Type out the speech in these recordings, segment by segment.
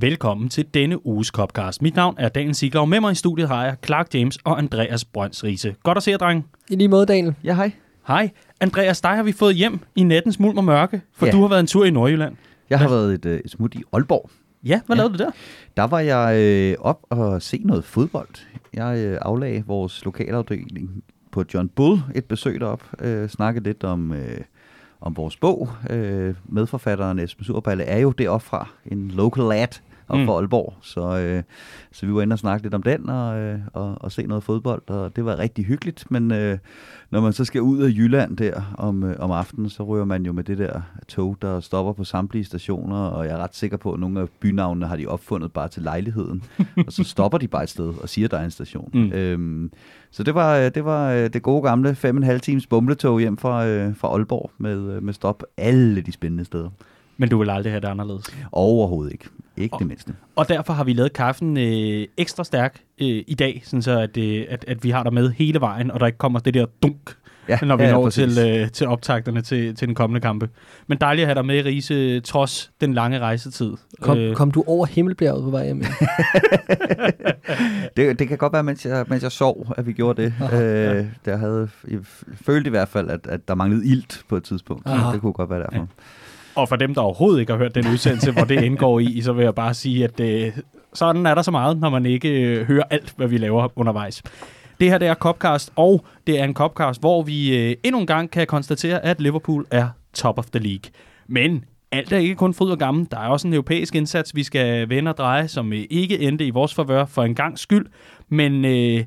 Velkommen til denne uges Copcast. Mit navn er Daniel Sigler, og med mig i studiet har jeg Clark James og Andreas Brønds Riese. Godt at se jer, dreng. I lige måde, Daniel. Ja, hej. Hej. Andreas, dig har vi fået hjem i nattens mulm og mørke, for Ja. du har været en tur i Nordjylland. Jeg har været et, øh, et smut i Aalborg. Ja, hvad Ja. lavede du der? Der var jeg øh, op og se noget fodbold. Jeg øh, aflagde vores lokalafdeling på John Bull et besøg derop. Øh, snakkede lidt om, øh, om vores bog. Øh, medforfatteren Esben Surballe er jo deroppe fra. En local lad op Mm. Aalborg. Så, øh, så vi var inde og snakke lidt om den og, øh, og, og se noget fodbold. Og det var rigtig hyggeligt. Men øh, når man så skal ud af Jylland der om, øh, om aftenen, så ryger man jo med det der tog, der stopper på samtlige stationer, og jeg er ret sikker på, at nogle af bynavnene har de opfundet bare til lejligheden, og så stopper de bare et sted og siger, der er en station. Mm. Øhm, så det var, øh, det var øh, det gode gamle fem og en halv times bumletog hjem fra, øh, fra Aalborg med, øh, med stop alle de spændende steder. Men du vil aldrig have det anderledes. Overhovedet ikke. Ikke Og- det mindste. Og derfor har vi lavet kaffen øh, ekstra stærk øh, i dag, sådan så at, øh, at, at vi har der med hele vejen, og der ikke kommer det der dunk, Ja, når vi ja, når præcis. til, øh, til optagterne til, til den kommende kampe. Men dejligt at have dig med, Riese, trods den lange rejsetid. Kom, Øh, kom du over Himmelbjerget på vej hjem? Det, det kan godt være, mens jeg, mens jeg sov, at vi gjorde det. øh, der havde, jeg følte i hvert fald, at, at der manglede ilt på et tidspunkt. Aha. Det kunne godt være derfor. Og for dem, der overhovedet ikke har hørt den udsendelse, hvor det indgår i, så vil jeg bare sige, at øh, sådan er der så meget, når man ikke øh, hører alt, hvad vi laver undervejs. Det her det er Copcast, og det er en Copcast, hvor vi øh, endnu en gang kan konstatere, at Liverpool er top of the league. Men alt er ikke kun fryd og gammel. Der er også en europæisk indsats, vi skal vende og dreje, som øh, ikke endte i vores favør for en gang skyld. Men øh,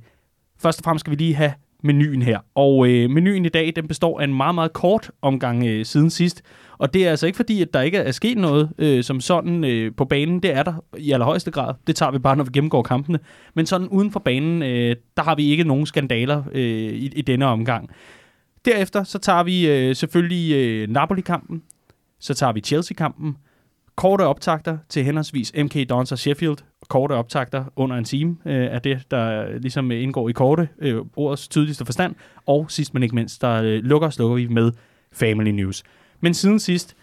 først og fremmest skal vi lige have menuen her. Og øh, menuen i dag, den består af en meget, meget kort omgang øh, siden sidst. Og det er altså ikke fordi, at der ikke er sket noget øh, som sådan øh, på banen. Det er der i allerhøjeste grad. Det tager vi bare, når vi gennemgår kampene. Men sådan uden for banen, øh, der har vi ikke nogen skandaler øh, i, i denne omgang. Derefter så tager vi øh, selvfølgelig øh, Napoli-kampen. Så tager vi Chelsea-kampen. Korte optagter til henholdsvis MK Dons og Sheffield. Korte optagter under en time øh, er det, der ligesom indgår i korte, øh, ordets tydeligste forstand. Og sidst men ikke mindst, der øh, lukker og slukker vi med Family News. Men siden sidst,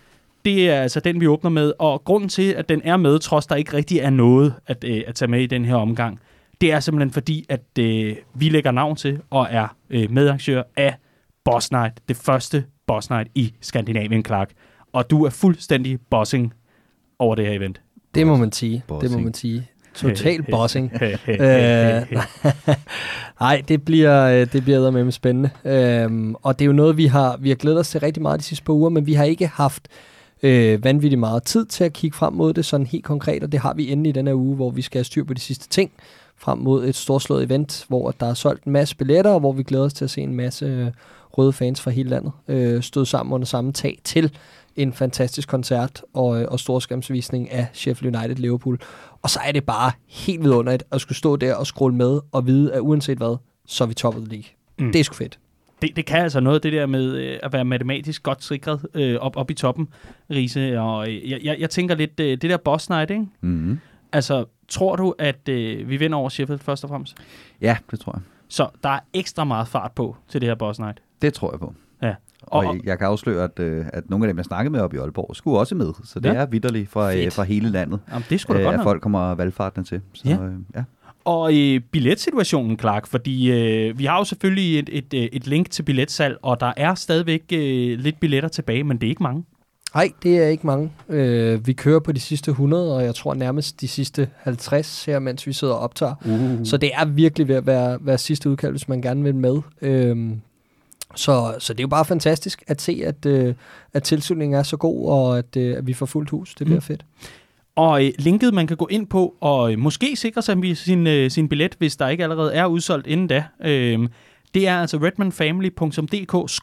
det er altså den, vi åbner med. Og grunden til, at den er med, trods der ikke rigtig er noget at, øh, at tage med i den her omgang, det er simpelthen fordi, at øh, vi lægger navn til og er øh, medarrangør af Boss Night. Det første Boss Night i Skandinavien, Clark. Og du er fuldstændig bossing over det her event. Det må man sige. Det må Bossing. man sige. Total bossing. øh, nej, det bliver, øh, det bliver med spændende. Øhm, og det er jo noget, vi har, vi har glædet os til rigtig meget de sidste par uger, men vi har ikke haft øh, vanvittigt meget tid til at kigge frem mod det sådan helt konkret, og det har vi endelig i den her uge, hvor vi skal have styr på de sidste ting frem mod et storslået event, hvor der er solgt en masse billetter, og hvor vi glæder os til at se en masse øh, røde fans fra hele landet øh, støde sammen under samme tag til en fantastisk koncert og, øh, og storskærmsvisning af Sheffield United Liverpool. Og så er det bare helt vidunderligt at skulle stå der og scrolle med og vide, at uanset hvad, så er vi top of the league. Mm. Mm. Det er sgu fedt. det, det kan altså noget, det der med øh, at være matematisk godt sikret øh, op, op i toppen, Riese. Og øh, jeg, jeg, jeg tænker lidt, øh, det der boss night, ikke? Mm-hmm. Altså, tror du, at øh, vi vinder over Sheffield først og fremmest? Ja, det tror jeg. Så der er ekstra meget fart på til det her boss night. Det tror jeg på. Og, Og- jeg kan afsløre, at, øh, at nogle af dem, jeg snakkede med op i Aalborg, skulle også med. Så det Ja. er vidderligt fra, øh, fra hele landet, Jamen, det skulle da øh, godt at nok. folk kommer valgfartende til. Så, Ja. øh, ja. Og øh, billetsituationen, Clark, fordi øh, vi har jo selvfølgelig et, et, øh, et link til billetsalg, og der er stadigvæk øh, lidt billetter tilbage, men det er ikke mange. Nej, det er ikke mange. Øh, vi kører på de sidste 100, og jeg tror nærmest de sidste 50 her, mens vi sidder og optager. Uh. Så det er virkelig ved at være, være sidste udkald, hvis man gerne vil med. Øhm, så, så det er jo bare fantastisk at se, at, øh, at tilslutningen er så god, og at, øh, at vi får fuldt hus. Det bliver Mm. fedt. Og øh, linket, man kan gå ind på og øh, måske sikre sig sin, øh, sin billet, hvis der ikke allerede er udsolgt inden da. Øh, det er altså redmanfamily.dk-boss-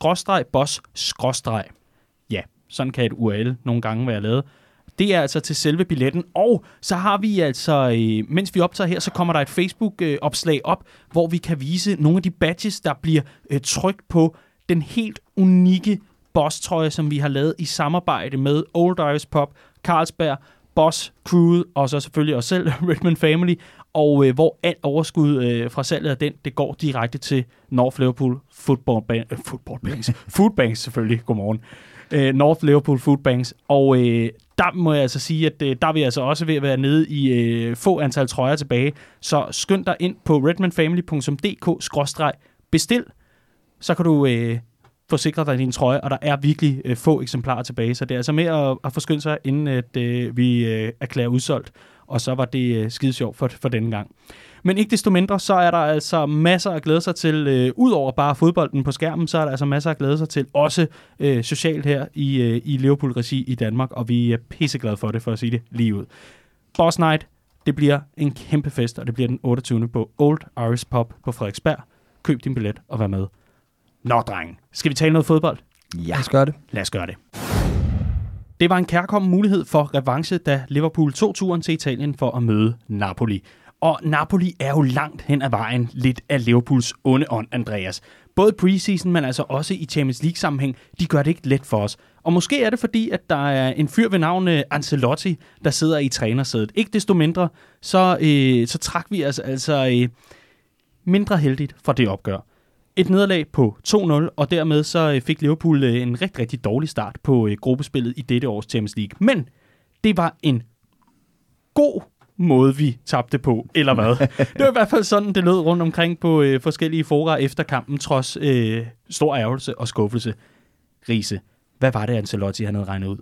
Ja, sådan kan et URL nogle gange være lavet. Det er altså til selve billetten. Og så har vi altså, øh, mens vi optager her, så kommer der et Facebook-opslag op, hvor vi kan vise nogle af de badges, der bliver øh, trykt på den helt unikke boss-trøje, som vi har lavet i samarbejde med Old Irish Pop, Carlsberg, Boss, Crewet og så selvfølgelig os selv, Redmond Family, og øh, hvor alt overskud øh, fra salget af den, det går direkte til North Liverpool Football, Bank, øh, football Banks, Food Banks selvfølgelig, godmorgen, øh, North Liverpool Food Banks, og øh, der må jeg altså sige, at øh, der er vi altså også ved at være nede i øh, få antal trøjer tilbage. Så skynd dig ind på redmanfamily.dk-bestil, så kan du øh, forsikre dig din trøje, og der er virkelig øh, få eksemplarer tilbage. Så det er altså med at, at forskynde sig, inden at, øh, vi øh, erklærer udsolgt. Og så var det øh, skide sjovt for, for denne gang. Men ikke desto mindre, så er der altså masser at glæde sig til. Øh, Udover bare fodbolden på skærmen, så er der altså masser at glæde sig til. Også øh, socialt her i, øh, i Liverpool-regi i Danmark. Og vi er pisseglade for det, for at sige det lige ud. Boss Night, det bliver en kæmpe fest, og det bliver den 28. på Old Irish Pub på Frederiksberg. Køb din billet og vær med. Nå, drenge. Skal vi tale noget fodbold? Ja. Lad os gøre det. Lad os gøre det. Det var en kærkommen mulighed for revanche, da Liverpool tog turen til Italien for at møde Napoli. Og Napoli er jo langt hen ad vejen lidt af Liverpools onde ånd, Andreas. Både preseason, men altså også i Champions League-sammenhæng, de gør det ikke let for os. Og måske er det fordi, at der er en fyr ved navn øh, Ancelotti, der sidder i trænersædet. Ikke desto mindre, så, øh, så trak vi os altså øh, mindre heldigt fra det opgør. Et nederlag på 2-0, og dermed så øh, fik Liverpool øh, en rigtig, rigtig dårlig start på øh, gruppespillet i dette års Champions League. Men det var en god måde, vi tabte på, eller hvad? det var i hvert fald sådan, det lød rundt omkring på øh, forskellige fora efter kampen, trods øh, stor ærgelse og skuffelse. Riese, hvad var det, Ancelotti han havde regnet ud?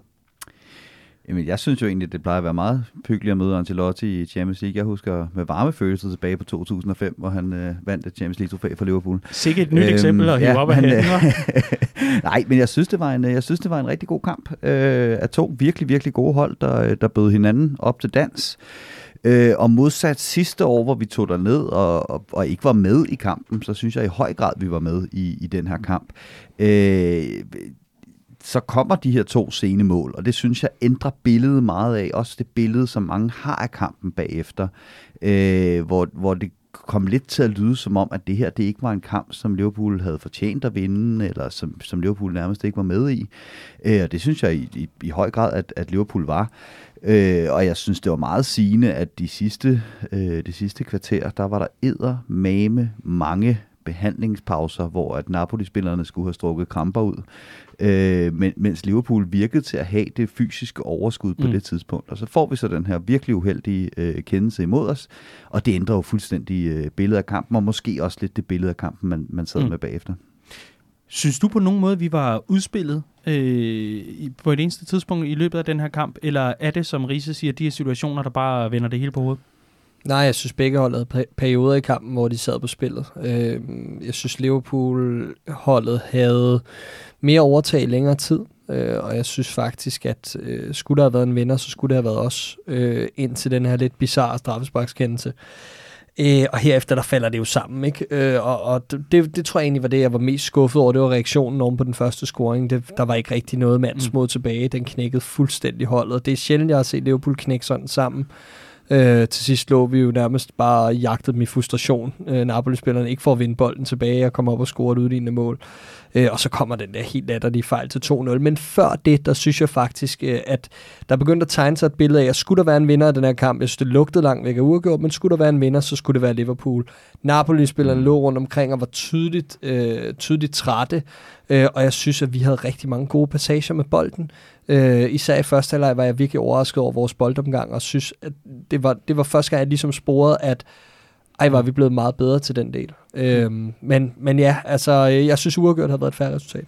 Jamen, jeg synes jo egentlig, det plejer at være meget hyggeligt at møde Ancelotti i Champions League. Jeg husker med varme følelser tilbage på 2005, hvor han øh, vandt Champions League-trofæ for Liverpool. Sikke et nyt øhm, eksempel at hive ja, op af hænden. Nej, men jeg synes, det var en, jeg synes, det var en rigtig god kamp øh, af to virkelig, virkelig gode hold, der, der bød hinanden op til dans. Øh, og modsat sidste år, hvor vi tog der ned og, og, og ikke var med i kampen, så synes jeg i høj grad, vi var med i, i den her kamp. Øh, så kommer de her to sene mål, og det synes jeg ændrer billedet meget af. Også det billede, som mange har af kampen bagefter, øh, hvor, hvor det kom lidt til at lyde som om, at det her det ikke var en kamp, som Liverpool havde fortjent at vinde, eller som, som Liverpool nærmest ikke var med i. Øh, og det synes jeg i, i, i høj grad, at, at Liverpool var. Øh, og jeg synes, det var meget sigende, at de sidste, øh, de sidste kvarter, der var der æder mame mange behandlingspauser, hvor at Napoli-spillerne skulle have strukket kramper ud, øh, men, mens Liverpool virkede til at have det fysiske overskud på mm. det tidspunkt. Og så får vi så den her virkelig uheldige øh, kendelse imod os, og det ændrer jo fuldstændig øh, billedet af kampen, og måske også lidt det billede af kampen, man, man sad mm. med bagefter. Synes du på nogen måde, vi var udspillet øh, på et eneste tidspunkt i løbet af den her kamp, eller er det, som Riese siger, de her situationer, der bare vender det hele på hovedet? Nej, jeg synes begge hold havde perioder i kampen, hvor de sad på spillet. Øh, jeg synes Liverpool-holdet havde mere overtag i længere tid, øh, og jeg synes faktisk, at øh, skulle der have været en vinder, så skulle det have været os, øh, indtil den her lidt bizarre straffesparkskendelse. Øh, og herefter der falder det jo sammen, ikke? Øh, og og det, det tror jeg egentlig var det, jeg var mest skuffet over. Det var reaktionen oven på den første scoring. Det, der var ikke rigtig noget mandsmod mm. tilbage. Den knækkede fuldstændig holdet. Det er sjældent, jeg har set Liverpool knække sådan sammen. Øh, til sidst lå vi jo nærmest bare jagtet dem i frustration. Øh, Napoli-spillerne ikke får at vinde bolden tilbage og komme op og score et udlignende mål. Øh, og så kommer den der helt latterlige fejl til 2-0. Men før det, der synes jeg faktisk, øh, at der begyndte at tegne sig et billede af, at skulle der være en vinder af den her kamp, jeg synes, det lugtede langt væk af uafgjort, men skulle der være en vinder, så skulle det være Liverpool. Napoli-spillerne mm. lå rundt omkring og var tydeligt, øh, tydeligt trætte, øh, og jeg synes, at vi havde rigtig mange gode passager med bolden. Øh, især i første halvleg var jeg virkelig overrasket over vores boldomgang, og synes, at det var, det var første gang, jeg ligesom sporede, at ej, var vi blevet meget bedre til den del. Øhm, men, men ja, altså, jeg synes uafgjort har været et færre resultat.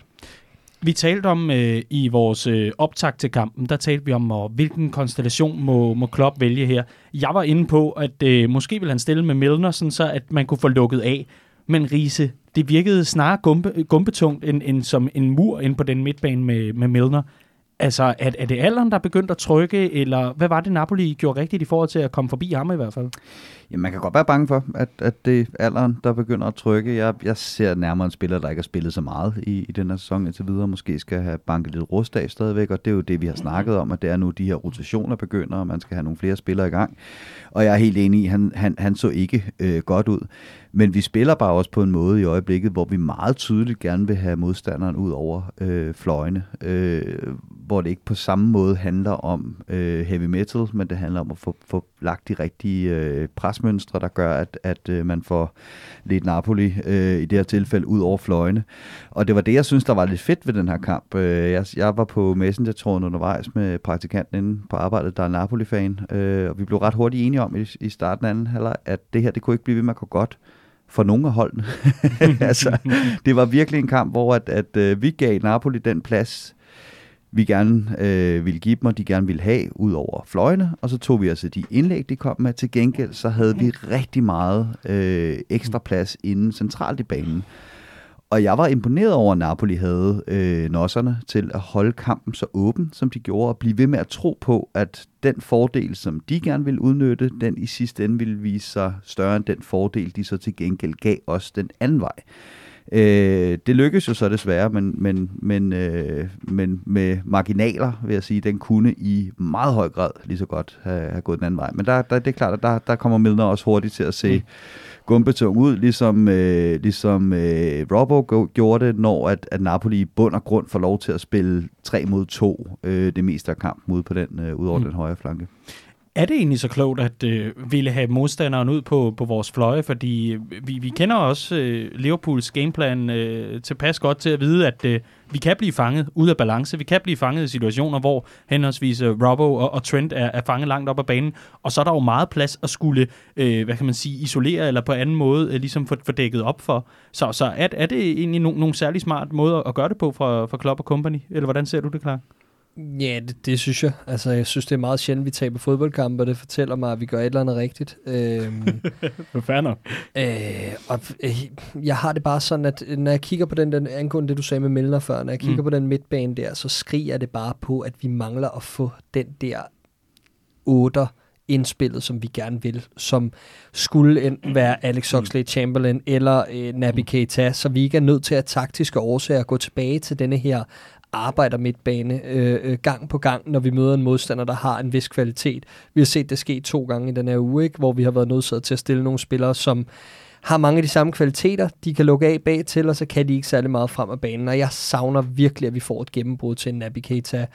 Vi talte om øh, i vores øh, optag til kampen, der talte vi om, og hvilken konstellation må, må Klopp vælge her. Jeg var inde på, at øh, måske ville han stille med Milner, sådan så at man kunne få lukket af. Men Riese, det virkede snarere gumpe, gumpetungt end, end som en mur ind på den midtbane med, med Milner. Altså, er, er det alderen, der er begyndt at trykke, eller hvad var det, Napoli gjorde rigtigt i forhold til at komme forbi ham i hvert fald? Ja, man kan godt være bange for, at, at det er alderen, der begynder at trykke. Jeg, jeg ser nærmere en spiller, der ikke har spillet så meget i, i den her sæson indtil videre. Måske skal have banket lidt rust af stadigvæk, og det er jo det, vi har snakket om, at det er nu, de her rotationer begynder, og man skal have nogle flere spillere i gang. Og jeg er helt enig i, han, han, han så ikke øh, godt ud. Men vi spiller bare også på en måde i øjeblikket, hvor vi meget tydeligt gerne vil have modstanderen ud over øh, fløjene. Øh, hvor det ikke på samme måde handler om øh, heavy metal, men det handler om at få, få lagt de rigtige øh, presmønstre, der gør, at, at øh, man får lidt Napoli øh, i det her tilfælde ud over fløjene. Og det var det, jeg synes, der var lidt fedt ved den her kamp. Øh, jeg, jeg var på Messenger-tråden undervejs med praktikanten inde på arbejdet, der er Napoli-fan, øh, og vi blev ret hurtigt enige om i, i starten af anden halvleg, at det her, det kunne ikke blive ved med at gå godt for nogle af holdene. altså, det var virkelig en kamp, hvor at, at, at øh, vi gav Napoli den plads, vi gerne øh, ville give dem, og de gerne ville have, ud over fløjene. Og så tog vi altså de indlæg, de kom med. Til gengæld, så havde vi rigtig meget øh, ekstra plads inden centralt i banen. Og jeg var imponeret over, at Napoli havde øh, nosserne til at holde kampen så åben, som de gjorde, og blive ved med at tro på, at den fordel, som de gerne ville udnytte, den i sidste ende ville vise sig større end den fordel, de så til gengæld gav os den anden vej. Øh, det lykkedes jo så desværre, men, men, men, øh, men med marginaler, vil jeg sige, den kunne i meget høj grad lige så godt have, have gået den anden vej. Men der, der, det er klart, at der, der kommer Milner også hurtigt til at se mm gumbetung ud, ligesom, øh, ligesom øh, Robbo gjorde det, når at, at Napoli i bund og grund får lov til at spille 3 mod 2 øh, det meste af kampen ude på den, øh, ud over mm. den højre flanke. Er det egentlig så klogt at øh, ville have modstanderen ud på, på vores fløje? Fordi øh, vi, vi kender også øh, Liverpools gameplan øh, tilpas godt til at vide, at øh, vi kan blive fanget ud af balance. Vi kan blive fanget i situationer, hvor henholdsvis øh, Robbo og, og Trent er, er fanget langt op ad banen. Og så er der jo meget plads at skulle, øh, hvad kan man sige, isolere eller på anden måde øh, ligesom få, få dækket op for. Så, så er, er det egentlig nogle nogen særlig smart måde at gøre det på fra, fra Klopp og Company? Eller hvordan ser du det, klar? Ja, det, det synes jeg. Altså, jeg synes, det er meget sjældent, vi taber fodboldkampe, og det fortæller mig, at vi gør et eller andet rigtigt. Øhm, Fair nok. Øh, og øh, jeg har det bare sådan, at når jeg kigger på den, den angående det, du sagde med Milner før, når jeg kigger mm. på den midtbane der, så skriger det bare på, at vi mangler at få den der 8 indspillet, som vi gerne vil, som skulle enten være Alex Oxlade-Chamberlain eller øh, Naby Keita, så vi ikke er nødt til at taktiske årsager gå tilbage til denne her arbejder midtbane øh, øh, gang på gang, når vi møder en modstander, der har en vis kvalitet. Vi har set det ske to gange i den her uge, ikke? hvor vi har været nødsaget til at stille nogle spillere, som har mange af de samme kvaliteter, de kan lukke af bag til, og så kan de ikke særlig meget frem af banen. Og jeg savner virkelig, at vi får et gennembrud til Naby Keita.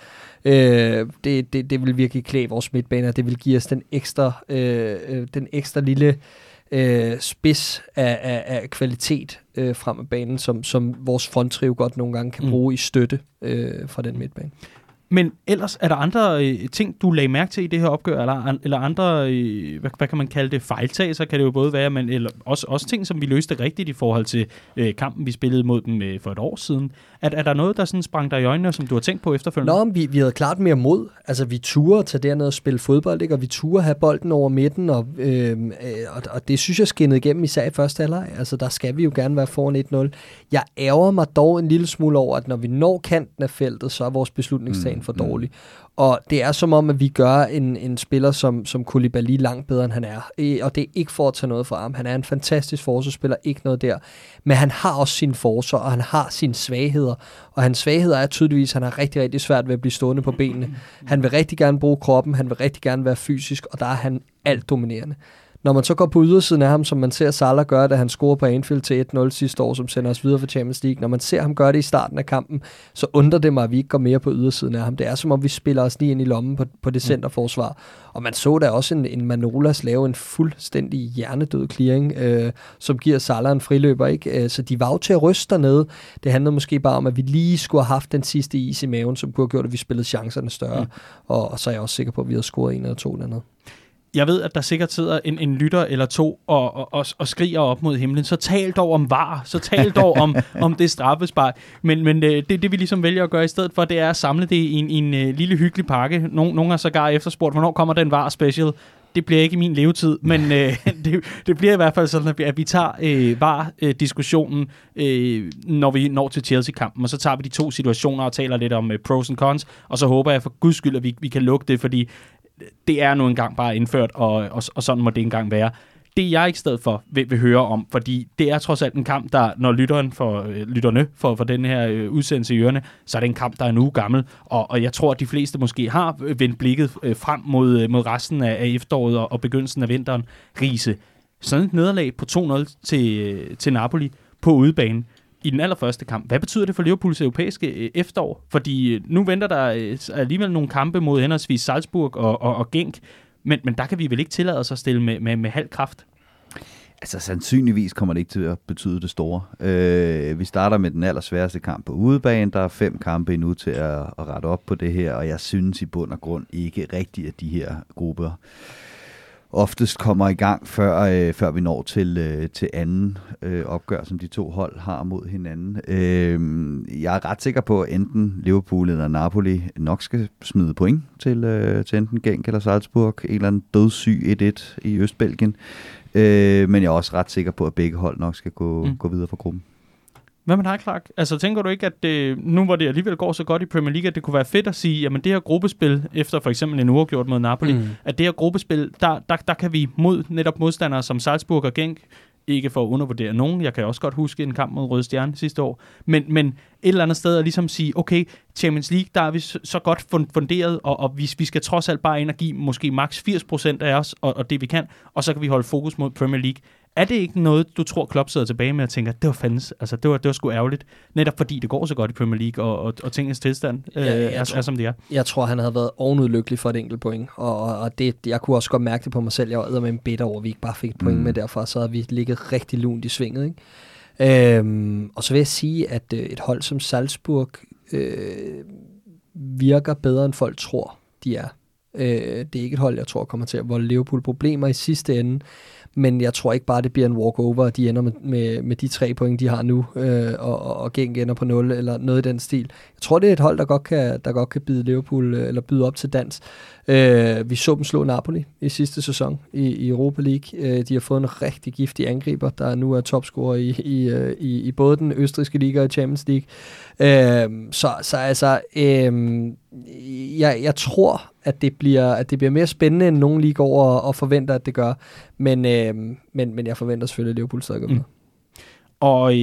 Øh, det, det, det vil virkelig klæde vores midtbane, og det vil give os den ekstra, øh, øh den ekstra lille øh, spids af, af, af kvalitet øh, frem af banen, som, som vores fronttrio godt nogle gange kan mm. bruge mm. i støtte øh, fra den midtbane. Men ellers, er der andre øh, ting, du lagde mærke til i det her opgør, eller, eller andre, øh, hvad, hvad kan man kalde det, fejltagelser kan det jo både være, men eller også, også ting, som vi løste rigtigt i forhold til øh, kampen, vi spillede mod dem øh, for et år siden. Er, er der noget, der sådan sprang dig i øjnene, som du har tænkt på efterfølgende? Nå, vi, vi havde klart mere mod. Altså, vi turde tage derned og spille fodbold, ikke? og vi turde have bolden over midten, og, øhm, øh, og, og det synes jeg skinnede igennem, især i første halvleg. Altså, der skal vi jo gerne være foran 1-0. Jeg ærger mig dog en lille smule over, at når vi når kanten af feltet, så er vores beslutningstagen mm, for mm. dårlig. Og det er som om, at vi gør en, en spiller som, som Koulibaly langt bedre, end han er. E, og det er ikke for at tage noget fra ham. Han er en fantastisk forsvarsspiller, ikke noget der. Men han har også sine forsvar, og han har sine svagheder. Og hans svagheder er tydeligvis, at han har rigtig, rigtig svært ved at blive stående på benene. Han vil rigtig gerne bruge kroppen, han vil rigtig gerne være fysisk, og der er han alt dominerende. Når man så går på ydersiden af ham, som man ser Salah gøre, da han scorer på Anfield til 1-0 sidste år, som sender os videre for Champions League, når man ser ham gøre det i starten af kampen, så undrer det mig, at vi ikke går mere på ydersiden af ham. Det er som om, vi spiller os lige ind i lommen på, på det mm. centerforsvar. Og man så da også en, en Manolas lave en fuldstændig hjernedød clearing, øh, som giver Salah en friløber. Ikke? Øh, så de var jo til at ryste dernede. Det handlede måske bare om, at vi lige skulle have haft den sidste is i maven, som kunne have gjort, at vi spillede chancerne større. Mm. Og, og så er jeg også sikker på, at vi havde scoret en eller to dernede jeg ved, at der sikkert sidder en, en lytter eller to og, og, og, og skriger op mod himlen. Så tal dog om var. Så tal dog om, om det straffespejl. Men, men øh, det, det vi ligesom vælger at gøre i stedet for, det er at samle det i en, i en uh, lille hyggelig pakke. Nogle, nogle har sågar efterspurgt, hvornår kommer den var special? det bliver ikke i min levetid, men øh, det, det bliver i hvert fald sådan, at vi, at vi tager øh, var-diskussionen, øh, når vi når til Chelsea-kampen, og så tager vi de to situationer og taler lidt om øh, pros and cons, og så håber jeg for guds skyld, at vi, vi kan lukke det, fordi det er nu engang bare indført, og, og, og sådan må det engang være. Det jeg ikke stedet for vil, vil høre om, fordi det er trods alt en kamp, der, når lytteren for, øh, lytterne for, for den her øh, udsendelse i ørene, så er det en kamp, der er nu gammel, og, og jeg tror, at de fleste måske har øh, vendt blikket øh, frem mod, øh, mod resten af, af efteråret og, og begyndelsen af vinteren. Riese, sådan et nederlag på 2-0 til, øh, til Napoli på udebane, i den allerførste kamp. Hvad betyder det for Liverpools europæiske øh, efterår? Fordi øh, nu venter der øh, alligevel nogle kampe mod henholdsvis Salzburg og, og, og Genk, men, men der kan vi vel ikke tillade os at stille med, med, med halv kraft? Altså sandsynligvis kommer det ikke til at betyde det store. Øh, vi starter med den allersværeste kamp på udebane. Der er fem kampe endnu til at, at rette op på det her, og jeg synes i bund og grund ikke rigtigt, at de her grupper oftest kommer i gang, før, øh, før vi når til, øh, til anden øh, opgør, som de to hold har mod hinanden. Øh, jeg er ret sikker på, at enten Liverpool eller Napoli nok skal smide point til, øh, til enten Genk eller Salzburg. En eller anden dødssyg 1-1 i Østbelgien. Øh, men jeg er også ret sikker på, at begge hold nok skal gå, mm. gå videre fra gruppen. Hvad med dig, Clark? Altså, tænker du ikke, at det, nu hvor det alligevel går så godt i Premier League, at det kunne være fedt at sige, jamen det her gruppespil, efter for eksempel en uafgjort mod Napoli, mm. at det her gruppespil, der, der, der kan vi mod netop modstandere som Salzburg og Genk, ikke for at undervurdere nogen. Jeg kan også godt huske en kamp mod Røde Stjerne sidste år. Men, men et eller andet sted at ligesom sige, okay, Champions League, der er vi så godt funderet, og, og hvis vi skal trods alt bare ind og give måske maks 80% af os, og, og det vi kan, og så kan vi holde fokus mod Premier League. Er det ikke noget, du tror, Klopp sidder tilbage med og tænker, det var fandens, altså det var, det var sgu ærgerligt, netop fordi det går så godt i Premier League, og, og, og tingens tilstand øh, ja, er, tror, er, som det er? Jeg tror, han havde været ovenudlykkelig for et enkelt point, og, og det, jeg kunne også godt mærke det på mig selv. Jeg var med en bitter over, at vi ikke bare fik et point mm. med derfra, så havde vi ligget rigtig lunt i svinget. Ikke? Øhm, og så vil jeg sige, at øh, et hold som Salzburg øh, virker bedre, end folk tror, de er. Øh, det er ikke et hold, jeg tror kommer til at volde Liverpool problemer i sidste ende men jeg tror ikke bare, det bliver en walkover, og de ender med, med, med de tre point, de har nu, øh, og, og, og Genk ender på 0, eller noget i den stil. Jeg tror, det er et hold, der godt kan, der godt kan byde Liverpool, øh, eller byde op til dans. Øh, vi så dem slå Napoli i sidste sæson i, i Europa League. Øh, de har fået en rigtig giftig angriber, der nu er topscorer i, i, øh, i, i både den østriske liga og Champions League. Øh, så, så altså, øh, jeg, jeg tror, at det, bliver, at det bliver mere spændende, end nogen lige går og, og forventer, at det gør. Men, øh, men, men jeg forventer selvfølgelig, at Liverpool stadig går mm. Og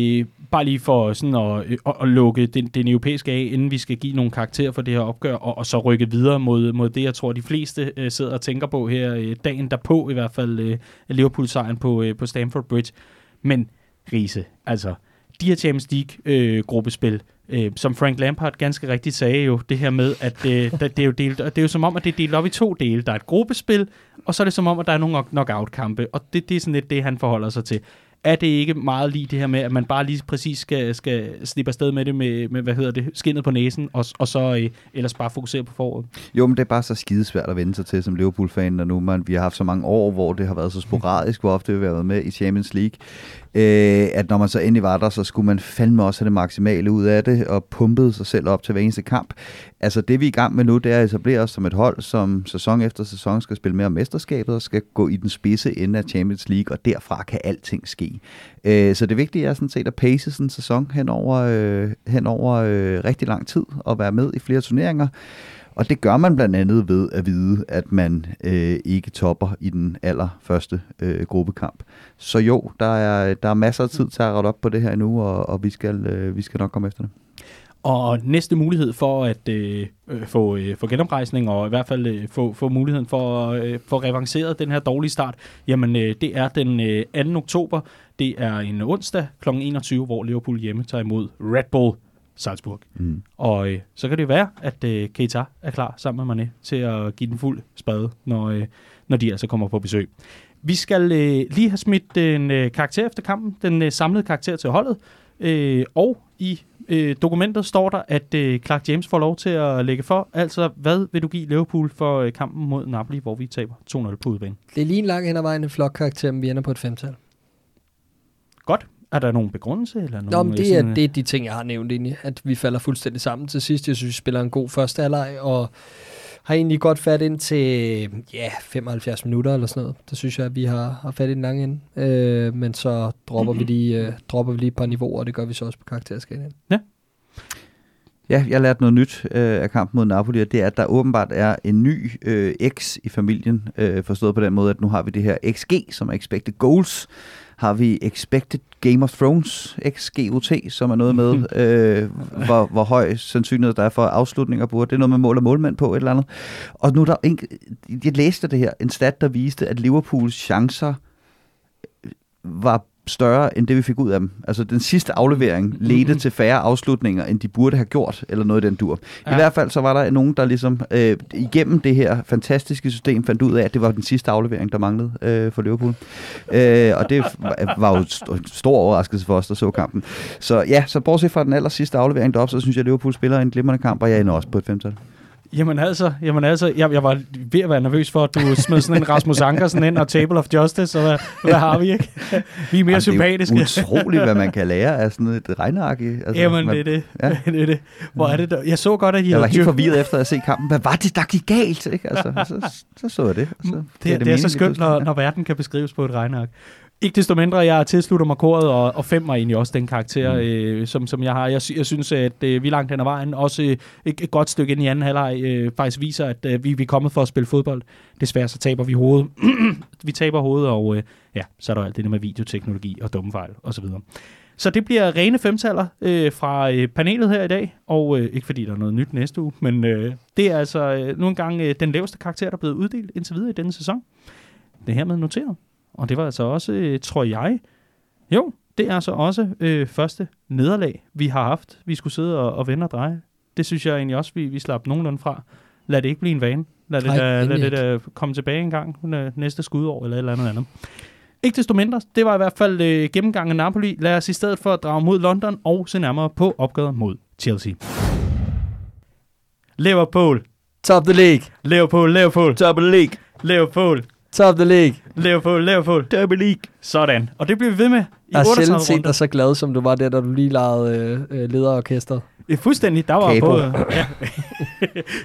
bare lige for sådan at, at, at lukke den, den europæiske af, inden vi skal give nogle karakterer for det her opgør, og, og så rykke videre mod, mod det, jeg tror, de fleste øh, sidder og tænker på her øh, dagen derpå, i hvert fald øh, Liverpool-sejren på, øh, på Stamford Bridge. Men Riese, altså, de her Champions League-gruppespil, øh, øh, som Frank Lampard ganske rigtigt sagde jo, det her med, at øh, det, er jo delt, det er jo som om, at det er delt op i to dele. Der er et gruppespil, og så er det som om, at der er nogle knockout-kampe, og det, det er sådan lidt det, han forholder sig til er det ikke meget lige det her med, at man bare lige præcis skal, skal slippe afsted med det med, med hvad hedder det, skinnet på næsen, og, og så øh, ellers bare fokusere på foråret? Jo, men det er bare så skidesvært at vende sig til som Liverpool-fan, når nu man, vi har haft så mange år, hvor det har været så sporadisk, hvor ofte vi har været med i Champions League, øh, at når man så endelig var der, så skulle man fandme også have det maksimale ud af det, og pumpede sig selv op til hver eneste kamp. Altså det vi er i gang med nu, det er at etablere os som et hold, som sæson efter sæson skal spille mere om mesterskabet, og skal gå i den spidse ende af Champions League, og derfra kan alting ske. Øh, så det vigtige er sådan set at pace sådan en sæson hen over, øh, hen over øh, rigtig lang tid, og være med i flere turneringer. Og det gør man blandt andet ved at vide, at man øh, ikke topper i den allerførste øh, gruppekamp. Så jo, der er, der er masser af tid til at rette op på det her nu, og, og vi, skal, øh, vi skal nok komme efter det. Og næste mulighed for at øh, øh, få, øh, få genoprejsning, og i hvert fald øh, få, få muligheden for at øh, få revanceret den her dårlige start, jamen øh, det er den øh, 2. oktober. Det er en onsdag kl. 21, hvor Liverpool hjemme tager imod Red Bull Salzburg. Mm. Og øh, så kan det være, at øh, Keita er klar sammen med Mané til at give den fuld spade, når, øh, når de altså kommer på besøg. Vi skal øh, lige have smidt en øh, karakter efter kampen, den øh, samlede karakter til holdet, øh, og i øh, dokumentet står der, at øh, Clark James får lov til at lægge for. Altså, hvad vil du give Liverpool for øh, kampen mod Napoli, hvor vi taber 2-0 på udebane? Det er lige en lang hen ad vejen en flot karakter, men vi ender på et femtal. Godt. Er der nogen begrundelse? Eller nogen Nå, men det, er, det er de ting, jeg har nævnt egentlig, at vi falder fuldstændig sammen til sidst. Jeg synes, vi spiller en god første halvleg, og har egentlig godt fat ind til ja, 75 minutter eller sådan noget. Det synes jeg, at vi har, har fat i den lange ende. Øh, men så dropper, mm-hmm. vi lige, øh, dropper vi lige et par niveauer, og det gør vi så også på karakterskalaen. Ja. Ja, jeg lærte noget nyt øh, af kampen mod Napoli, og det er, at der åbenbart er en ny øh, X i familien, øh, forstået på den måde, at nu har vi det her XG, som er expected goals, har vi Expected Game of Thrones, XGOT, som er noget med, øh, hvor, hvor høj sandsynlighed der er for afslutninger på. Det er noget med mål og målmænd på et eller andet. Og nu der en, jeg læste det her, en stat, der viste, at Liverpools chancer var større end det, vi fik ud af dem. Altså den sidste aflevering ledte Mm-hmm. til færre afslutninger, end de burde have gjort, eller noget i den dur. Ja. I hvert fald så var der nogen, der ligesom øh, igennem det her fantastiske system fandt ud af, at det var den sidste aflevering, der manglede øh, for Liverpool. Øh, og det var- jo en stor overraskelse for os, der så kampen. Så ja, så bortset fra den aller sidste aflevering deroppe, så synes jeg, at Liverpool spiller en glimrende kamp, og jeg ender også på et femtal. Jamen altså, jamen altså jeg, jeg var ved at være nervøs for, at du smed sådan en Rasmus Ankersen ind og Table of Justice, og hvad, hvad har vi ikke? Vi er mere sympatiske. Det er utroligt, hvad man kan lære af sådan et regneark. Altså, Jamen, man, det er det. Ja. Det er det. Hvor er det der? Jeg så godt, at I Jeg var helt forvirret efter at se kampen. Hvad var det, der gik galt? Ikke? Altså, så, så så jeg det. Så, Det, det, det er mening så skønt, når, når verden kan beskrives på et regneark. Ikke desto mindre, jeg tilslutter mig koret, og, og fem er egentlig også den karakter, mm. øh, som, som jeg har. Jeg, jeg synes, at øh, vi langt hen ad vejen, også øh, et, et godt stykke ind i anden halvleg, øh, faktisk viser, at øh, vi, vi er kommet for at spille fodbold. Desværre så taber vi hovedet. vi taber hovedet, og øh, ja, så er der alt det der med videoteknologi og dumme fejl osv. Så det bliver rene femtaller øh, fra øh, panelet her i dag, og øh, ikke fordi der er noget nyt næste uge, men øh, det er altså øh, nu engang øh, den laveste karakter, der er blevet uddelt indtil videre i denne sæson. Det er hermed noteret. Og det var altså også, øh, tror jeg, jo, det er altså også øh, første nederlag, vi har haft. Vi skulle sidde og, og vende og dreje. Det synes jeg egentlig også, vi, vi slap nogenlunde fra. Lad det ikke blive en vane. Lad det, Nej, da, lad det da komme tilbage en gang øh, næste skudår eller et eller andet andet. Ikke desto mindre, det var i hvert fald øh, gennemgang af Napoli. Lad os i stedet for at drage mod London og se nærmere på opgøret mod Chelsea. Liverpool, Top the league. Liverpool, Liverpool, Double League. Liverpool, Top the league. Liverpool, Liverpool. Double League. Sådan. Og det bliver vi ved med i Jeg har 38 sjældent set runder. dig så glad, som du var der, da du lige legede øh, øh, lederorkestret. Ja, fuldstændig. Der var både... Ja.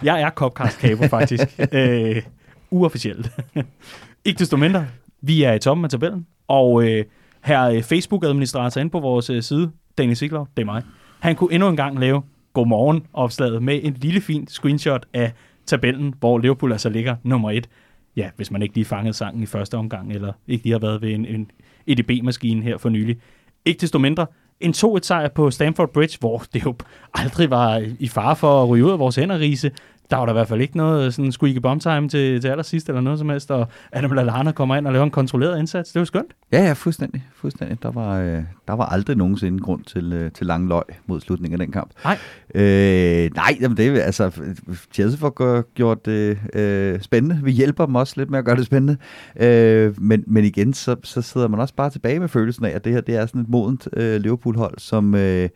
jeg er Copcast Capo, faktisk. øh, uofficielt. Ikke desto mindre. Vi er i toppen af tabellen. Og øh, her øh, Facebook-administrator inde på vores øh, side, Dennis Sigler, det er mig. Han kunne endnu en gang lave godmorgen opslaget med en lille fin screenshot af tabellen, hvor Liverpool altså ligger nummer et. Ja, hvis man ikke lige fangede sangen i første omgang, eller ikke lige har været ved en, en EDB-maskine her for nylig. Ikke desto mindre, en 2-1 sejr på Stamford Bridge, hvor det jo aldrig var i fare for at ryge ud af vores hænder, Riese. Der var der i hvert fald ikke noget sådan squeaky bomb time til, til allersidst eller noget som helst, og Adam Lallana kommer ind og laver en kontrolleret indsats. Det var skønt. Ja, ja, fuldstændig. fuldstændig. Der, var, øh, der var aldrig nogensinde grund til, øh, til lang løg mod slutningen af den kamp. Nej. Øh, nej, jamen det er altså, Chelsea får gjort det øh, spændende. Vi hjælper dem også lidt med at gøre det spændende. Øh, men, men igen, så, så sidder man også bare tilbage med følelsen af, at det her det er sådan et modent øh, Liverpool-hold, som... Øh,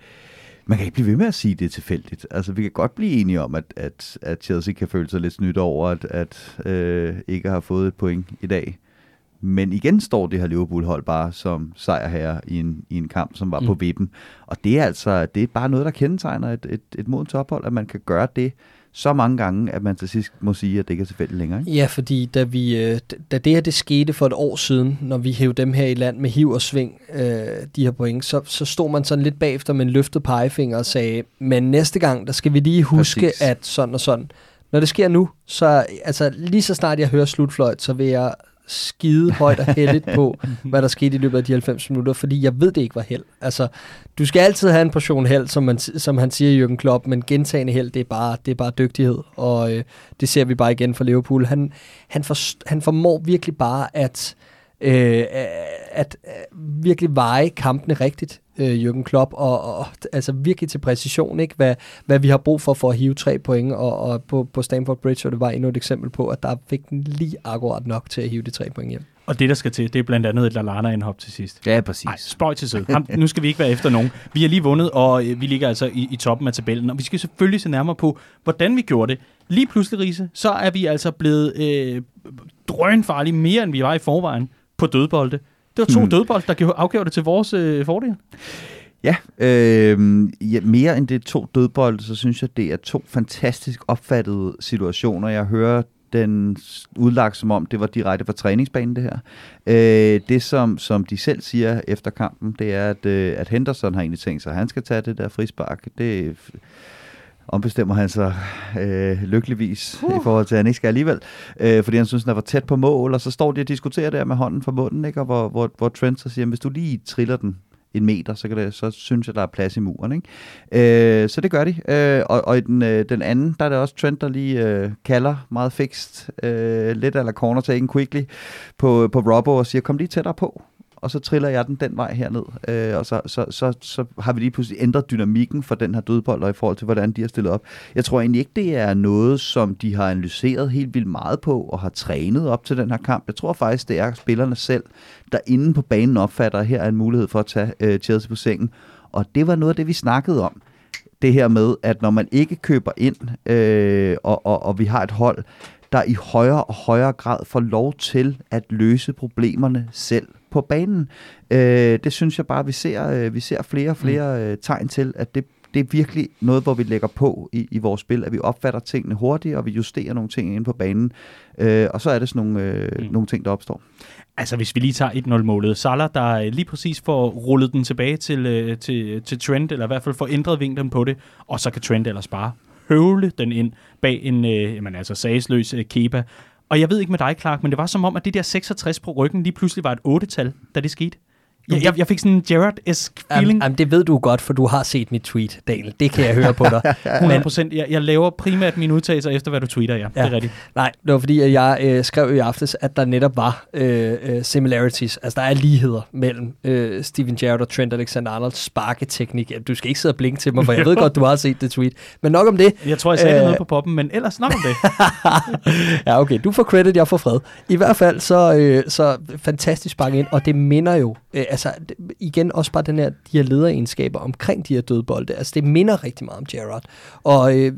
man kan ikke blive ved med at sige, at det er tilfældigt. Altså, vi kan godt blive enige om, at, at, at Chelsea kan føle sig lidt snydt over, at, at øh, ikke har fået et point i dag. Men igen står det her Liverpool-hold bare som sejrherre i en, i en kamp, som var mm. på vippen. Og det er altså det er bare noget, der kendetegner et, et, et modent tophold, at man kan gøre det så mange gange, at man til sidst må sige, at det ikke er tilfældigt længere. Ikke? Ja, fordi da, vi, øh, da det her det skete for et år siden, når vi hævde dem her i land med hiv og sving, øh, de her point, så, så stod man sådan lidt bagefter med en løftet pegefinger og sagde, men næste gang, der skal vi lige huske. Præcis. at sådan og sådan. Når det sker nu, så altså, lige så snart jeg hører slutfløjt, så vil jeg skide højt og heldigt på, hvad der skete i løbet af de 90 minutter, fordi jeg ved, det ikke var held. Altså, du skal altid have en portion held, som, man, som han siger Jürgen Klopp, men gentagende held, det er bare, det er bare dygtighed, og øh, det ser vi bare igen for Liverpool. Han, han, for, han formår virkelig bare at, øh, at øh, virkelig veje kampene rigtigt, øh, Jürgen Klopp, og, og altså virkelig til præcision, ikke? Hvad, hvad vi har brug for for at hive tre point, og, og på, på Stamford Bridge, og det var endnu et eksempel på, at der fik den lige akkurat nok til at hive de tre point hjem. Og det, der skal til, det er blandt andet et Lallana-indhop til sidst. Ja, præcis. Nej, spøj til side. Ham, nu skal vi ikke være efter nogen. Vi har lige vundet, og øh, vi ligger altså i, i toppen af tabellen. Og vi skal selvfølgelig se nærmere på, hvordan vi gjorde det. Lige pludselig, Riese, så er vi altså blevet øh, drønfarlige mere, end vi var i forvejen på dødbolde. Det var to Hmm. dødbolde, der gjorde- afgjorde det til vores øh, fordel. Ja, øh, ja, mere end det to dødbolde, så synes jeg, det er to fantastisk opfattede situationer. Jeg hører den udlagt som om, det var direkte fra træningsbanen, det her. Øh, det, som, som de selv siger efter kampen, det er, at, øh, at Henderson har egentlig tænkt sig, at han skal tage det der frispark. Det ombestemmer han sig øh, lykkeligvis uh. i forhold til, at han ikke skal alligevel. Øh, fordi han synes, han for tæt på mål, og så står de og diskuterer der med hånden for munden, ikke? Og hvor, hvor, hvor Trent så siger, hvis du lige triller den en meter, så, kan det, så synes jeg, der er plads i muren. Ikke? Øh, så det gør de. Øh, og og i den, øh, den anden, der er det også Trent, der lige øh, kalder meget fikst, øh, lidt eller corner taken quickly på, på Robbo og siger, kom lige tættere på og så triller jeg den den vej herned. Øh, og så, så, så, så har vi lige pludselig ændret dynamikken for den her dødbold, og i forhold til, hvordan de har stillet op. Jeg tror egentlig ikke, det er noget, som de har analyseret helt vildt meget på, og har trænet op til den her kamp. Jeg tror faktisk, det er spillerne selv, der inde på banen opfatter, at her er en mulighed for at tage øh, Chelsea på sengen. Og det var noget af det, vi snakkede om det her med, at når man ikke køber ind, øh, og, og, og vi har et hold, der i højere og højere grad får lov til at løse problemerne selv på banen. Øh, det synes jeg bare, vi ser, øh, vi ser flere og flere øh, tegn til, at det, det er virkelig noget, hvor vi lægger på i, i vores spil, at vi opfatter tingene hurtigt, og vi justerer nogle ting inde på banen. Øh, og så er det sådan nogle, øh, mm. nogle ting, der opstår. Altså, hvis vi lige tager 1-0-målet. Salah, der lige præcis får rullet den tilbage til, øh, til, til Trent, eller i hvert fald får ændret vinklen på det, og så kan Trent ellers bare høvle den ind bag en øh, jamen, altså sagsløs øh, Kepa. Og jeg ved ikke med dig, Clark, men det var som om, at det der 66 på ryggen lige pludselig var et 8-tal, da det skete. Jeg, jeg, jeg fik sådan en Gerrard-esk feeling. Jamen, det ved du godt, for du har set mit tweet, Daniel. Det kan jeg høre på dig. 100%. Jeg, jeg laver primært mine udtalelser efter, hvad du tweeter, ja. ja. Det er rigtigt. Nej, det var fordi, at jeg øh, skrev i aftes, at der netop var øh, øh, similarities. Altså, der er ligheder mellem øh, Steven Gerrard og Trent Alexander-Arnolds sparketeknik. Du skal ikke sidde og blinke til mig, for jeg ved godt, du har set det tweet. Men nok om det. Jeg tror, jeg sagde øh, noget på poppen, men ellers nok om det. ja, okay. Du får credit, jeg får fred. I hvert fald så, øh, så fantastisk spark ind, og det minder jo øh, altså igen også bare den her, de her lederegenskaber omkring de her dødbolde. Altså det minder rigtig meget om Gerrard. Og øh,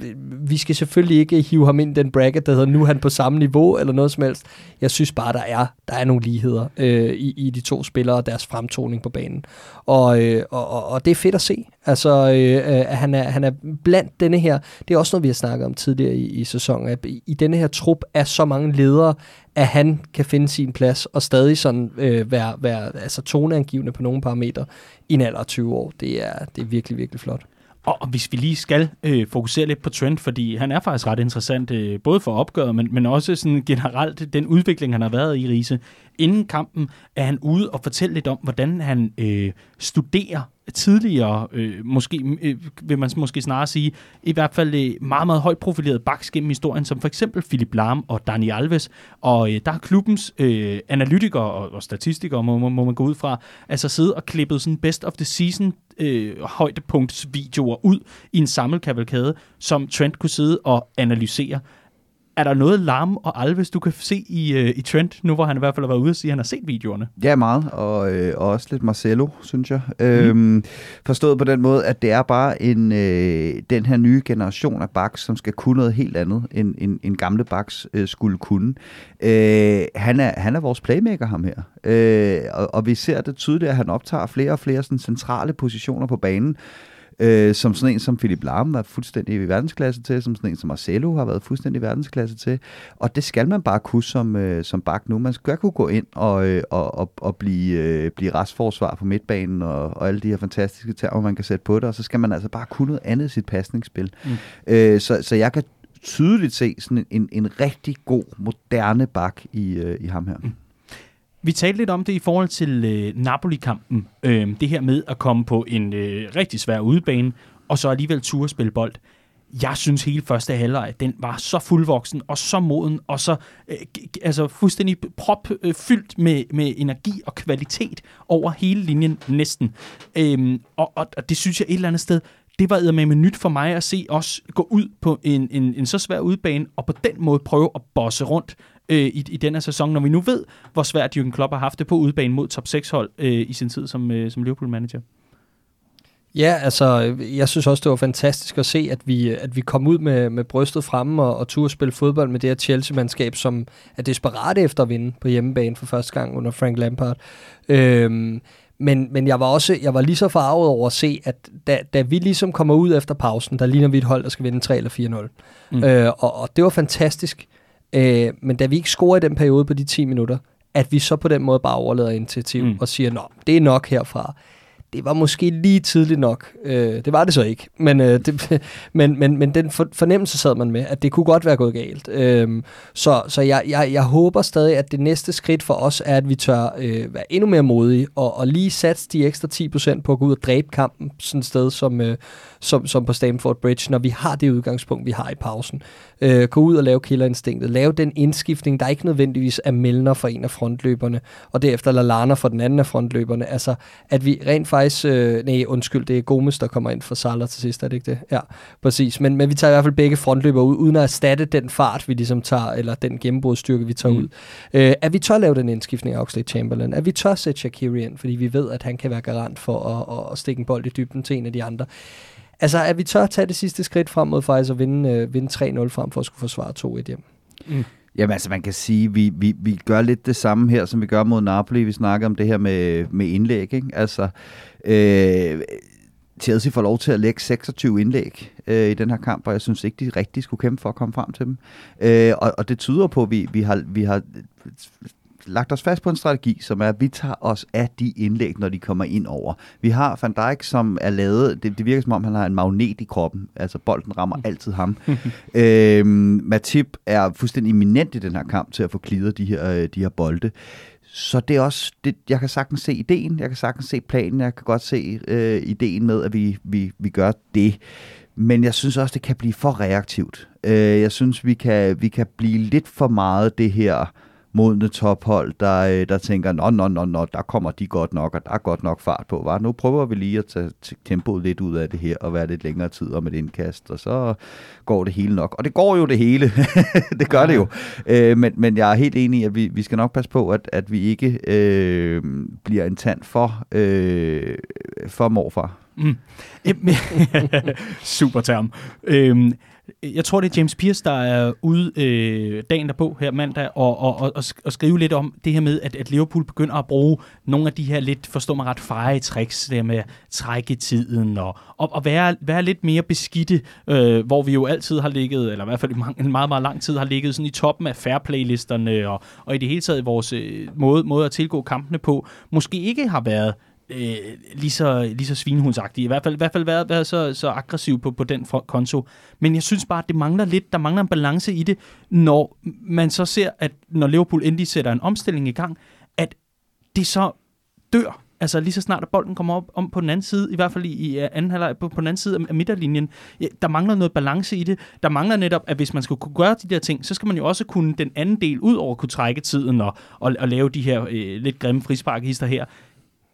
vi skal selvfølgelig ikke hive ham ind i den bracket, der hedder, nu er han på samme niveau, eller noget som helst. Jeg synes bare, der er, der er nogle ligheder øh, i, i de to spillere og deres fremtoning på banen. Og, øh, og, og, det er fedt at se. Altså, øh, øh, at han er, han er blandt denne her, det er også noget, vi har snakket om tidligere i, i sæsonen, at i, i denne her trup er så mange ledere, at han kan finde sin plads og stadig sådan øh, være, være altså toneangivende på nogle parametre i en alder af 20 år. Det er, det er virkelig, virkelig flot. Og hvis vi lige skal øh, fokusere lidt på Trent, fordi han er faktisk ret interessant, øh, både for opgøret, men, men også sådan generelt den udvikling, han har været i Riese. Inden kampen er han ude og fortælle lidt om, hvordan han øh, studerer tidligere, øh, måske øh, vil man måske snarere sige, i hvert fald øh, meget, meget højt profileret baks gennem historien, som for eksempel Philip Lahm og Dani Alves. Og øh, der har klubbens øh, analytikere og, og statistikere, må, må, må man gå ud fra, altså sidde og klippet sådan best of the season øh, højdepunktsvideoer ud i en samlet kavalkade, som Trent kunne sidde og analysere. Er der noget larm og alves, du kan se i, øh, i Trent, nu hvor han i hvert fald har været ude og sige, at han har set videoerne? Ja, meget, og, øh, og også lidt Marcelo, synes jeg. Mm. Øhm, forstået på den måde, at det er bare en øh, den her nye generation af backs, som skal kunne noget helt andet, end en, en gamle backs øh, skulle kunne. Øh, han, er, han er vores playmaker, ham her. Øh, og, og vi ser det tydeligt, at han optager flere og flere sådan, centrale positioner på banen øh, som sådan en som Philip Lahm var fuldstændig i verdensklasse til, som sådan en som Marcelo har været fuldstændig i verdensklasse til. Og det skal man bare kunne som, øh, som bak nu. Man skal kunne gå ind og, øh, og, og, og blive, øh, blive restforsvar på midtbanen og, og alle de her fantastiske termer, man kan sætte på det, og så skal man altså bare kunne noget andet i sit pasningsspil. Mm. Øh, så, så jeg kan tydeligt se sådan en, en, rigtig god, moderne bak i, øh, i ham her. Mm. Vi talte lidt om det i forhold til øh, Napoli-kampen. Øh, det her med at komme på en øh, rigtig svær udebane, og så alligevel turde spille bold. Jeg synes hele første halvleg, den var så fuldvoksen og så moden og så øh, altså fuldstændig propfyldt øh, med, med energi og kvalitet over hele linjen næsten. Øh, og, og, og det synes jeg et eller andet sted, det var med nyt for mig at se os gå ud på en, en, en så svær udbane, og på den måde prøve at bosse rundt øh, i, i den her sæson, når vi nu ved, hvor svært Jürgen Klopp har haft det på udbanen mod top 6-hold øh, i sin tid som, øh, som Liverpool-manager. Ja, altså, jeg synes også, det var fantastisk at se, at vi, at vi kom ud med, med brystet fremme og, og turde spille fodbold med det her Chelsea-mandskab, som er desperat efter at vinde på hjemmebane for første gang under Frank Lampard. Øhm, men, men jeg var også jeg var lige så farvet over at se, at da, da vi ligesom kommer ud efter pausen, der ligner vi et hold, der skal vinde 3 eller 4-0. Mm. Øh, og, og det var fantastisk. Øh, men da vi ikke scorer i den periode på de 10 minutter, at vi så på den måde bare overlader initiativ mm. og siger, nå, det er nok herfra. det var måske lige tidligt nok. Øh, det var det så ikke, men, øh, det, men, men, men den for, fornemmelse sad man med, at det kunne godt være gået galt. Øh, så så jeg, jeg, jeg håber stadig, at det næste skridt for os er, at vi tør øh, være endnu mere modige og, og lige satse de ekstra 10% på at gå ud og dræbe kampen sådan et sted som, øh, som, som på Stamford Bridge, når vi har det udgangspunkt, vi har i pausen. Øh, gå ud og lave killerinstinktet. Lave den indskiftning, der ikke nødvendigvis er Melner for en af frontløberne, og derefter Lallana for den anden af frontløberne. Altså, at vi rent faktisk... Øh, nej, undskyld, det er Gomes, der kommer ind for Salah til sidst, er det ikke det? Ja, præcis. Men, men vi tager i hvert fald begge frontløber ud, uden at erstatte den fart, vi ligesom tager, eller den gennembrudstyrke, vi tager mm. ud. Øh, at vi tør lave den indskiftning af Oxlade Chamberlain. At vi tør sætte Shaqiri ind, fordi vi ved, at han kan være garant for at, at, at stikke en bold i dybden til en af de andre. Altså, at vi tør at tage det sidste skridt frem mod faktisk at vinde, øh, vinde 3-0 frem for at skulle forsvare 2-1 hjem. Mm. Jamen altså, man kan sige, vi, vi, vi gør lidt det samme her, som vi gør mod Napoli. Vi snakker om det her med, med indlæg, ikke? Altså, øh, Chelsea får lov til at lægge 26 indlæg øh, i den her kamp, og jeg synes ikke, de rigtig skulle kæmpe for at komme frem til dem. Øh, og, og det tyder på, at vi, vi, har, vi har lagt os fast på en strategi, som er, at vi tager os af de indlæg, når de kommer ind over. Vi har Van Dijk, som er lavet, det, det virker som om, han har en magnet i kroppen. Altså, bolden rammer altid ham. øhm, Matip er fuldstændig eminent i den her kamp til at få klidet de her, øh, de her bolde. Så det er også, det, jeg kan sagtens se ideen, jeg kan sagtens se planen, jeg kan godt se øh, ideen med, at vi, vi, vi gør det. Men jeg synes også, det kan blive for reaktivt. Øh, jeg synes, vi kan, vi kan blive lidt for meget det her modne tophold, der, øh, der tænker, nå, nå, nå, nå, der kommer de godt nok, og der er godt nok fart på. Var? Nu prøver vi lige at tage tempoet lidt ud af det her, og være lidt længere tid om et indkast, og så går det hele nok. Og det går jo det hele. det gør det jo. Øh, men, men jeg er helt enig i, at vi, vi skal nok passe på, at, at vi ikke øh, bliver en tand for, øh, for morfar. Mm. Super term. Øhm, jeg tror, det er James Pierce, der er ude øh, dagen derpå her mandag, og, og, og, og skrive lidt om det her med, at, at Liverpool begynder at bruge nogle af de her lidt, forstår mig ret, feje tricks, der med at trække tiden, og, og, og være, være lidt mere beskidte, øh, hvor vi jo altid har ligget, eller i hvert fald i en meget, meget lang tid har ligget sådan i toppen af fairplay-listerne, og, og i det hele taget vores øh, måde, måde at tilgå kampene på, måske ikke har været øh, lige så, lige så svinehundsagtig. I hvert fald, i hvert fald været, været så, så aggressiv på, på den konto. Men jeg synes bare, at det mangler lidt. Der mangler en balance i det, når man så ser, at når Liverpool endelig sætter en omstilling i gang, at det så dør. Altså lige så snart at bolden kommer op om på den anden side, i hvert fald i, i anden halvleg på, på den anden side af midterlinjen, ja, der mangler noget balance i det. Der mangler netop, at hvis man skal kunne gøre de der ting, så skal man jo også kunne den anden del ud over at kunne trække tiden og, og, og lave de her øh, lidt grimme frisparkister her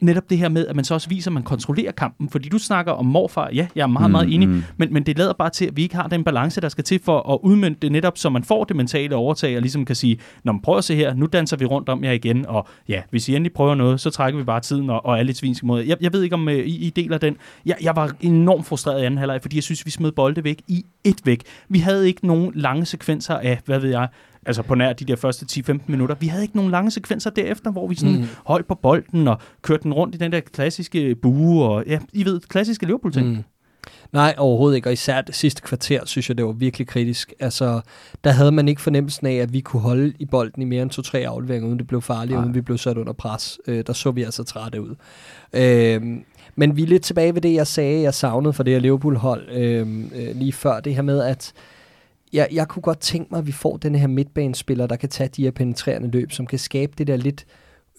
netop det her med, at man så også viser, at man kontrollerer kampen. Fordi du snakker om morfar, ja, jeg er meget, meget mm, enig, mm. men, men det lader bare til, at vi ikke har den balance, der skal til for at udmønte det netop, så man får det mentale overtag, og ligesom kan sige, når man prøver at se her, nu danser vi rundt om jer igen, og ja, hvis I endelig prøver noget, så trækker vi bare tiden og, og er lidt svinske mod jeg, jeg ved ikke, om uh, I, I deler den. Jeg, jeg var enormt frustreret i anden halvleg, fordi jeg synes, vi smed bolde væk i et væk. Vi havde ikke nogen lange sekvenser af, hvad ved jeg, altså på nær de der første 10-15 minutter. Vi havde ikke nogen lange sekvenser derefter, hvor vi sådan mm. holdt på bolden og kørte den rundt i den der klassiske bue, og ja, I ved, klassiske Liverpool-ting. Mm. Nej, overhovedet ikke, og især det sidste kvarter, synes jeg, det var virkelig kritisk. Altså, der havde man ikke fornemmelsen af, at vi kunne holde i bolden i mere end to-tre afleveringer, uden det blev farligt, uden vi blev sat under pres. Øh, der så vi altså trætte ud. Øh, men vi er lidt tilbage ved det, jeg sagde, jeg savnede for det her Liverpool-hold øh, øh, lige før. Det her med, at jeg, jeg kunne godt tænke mig, at vi får den her midtbanespiller, der kan tage de her penetrerende løb, som kan skabe det der lidt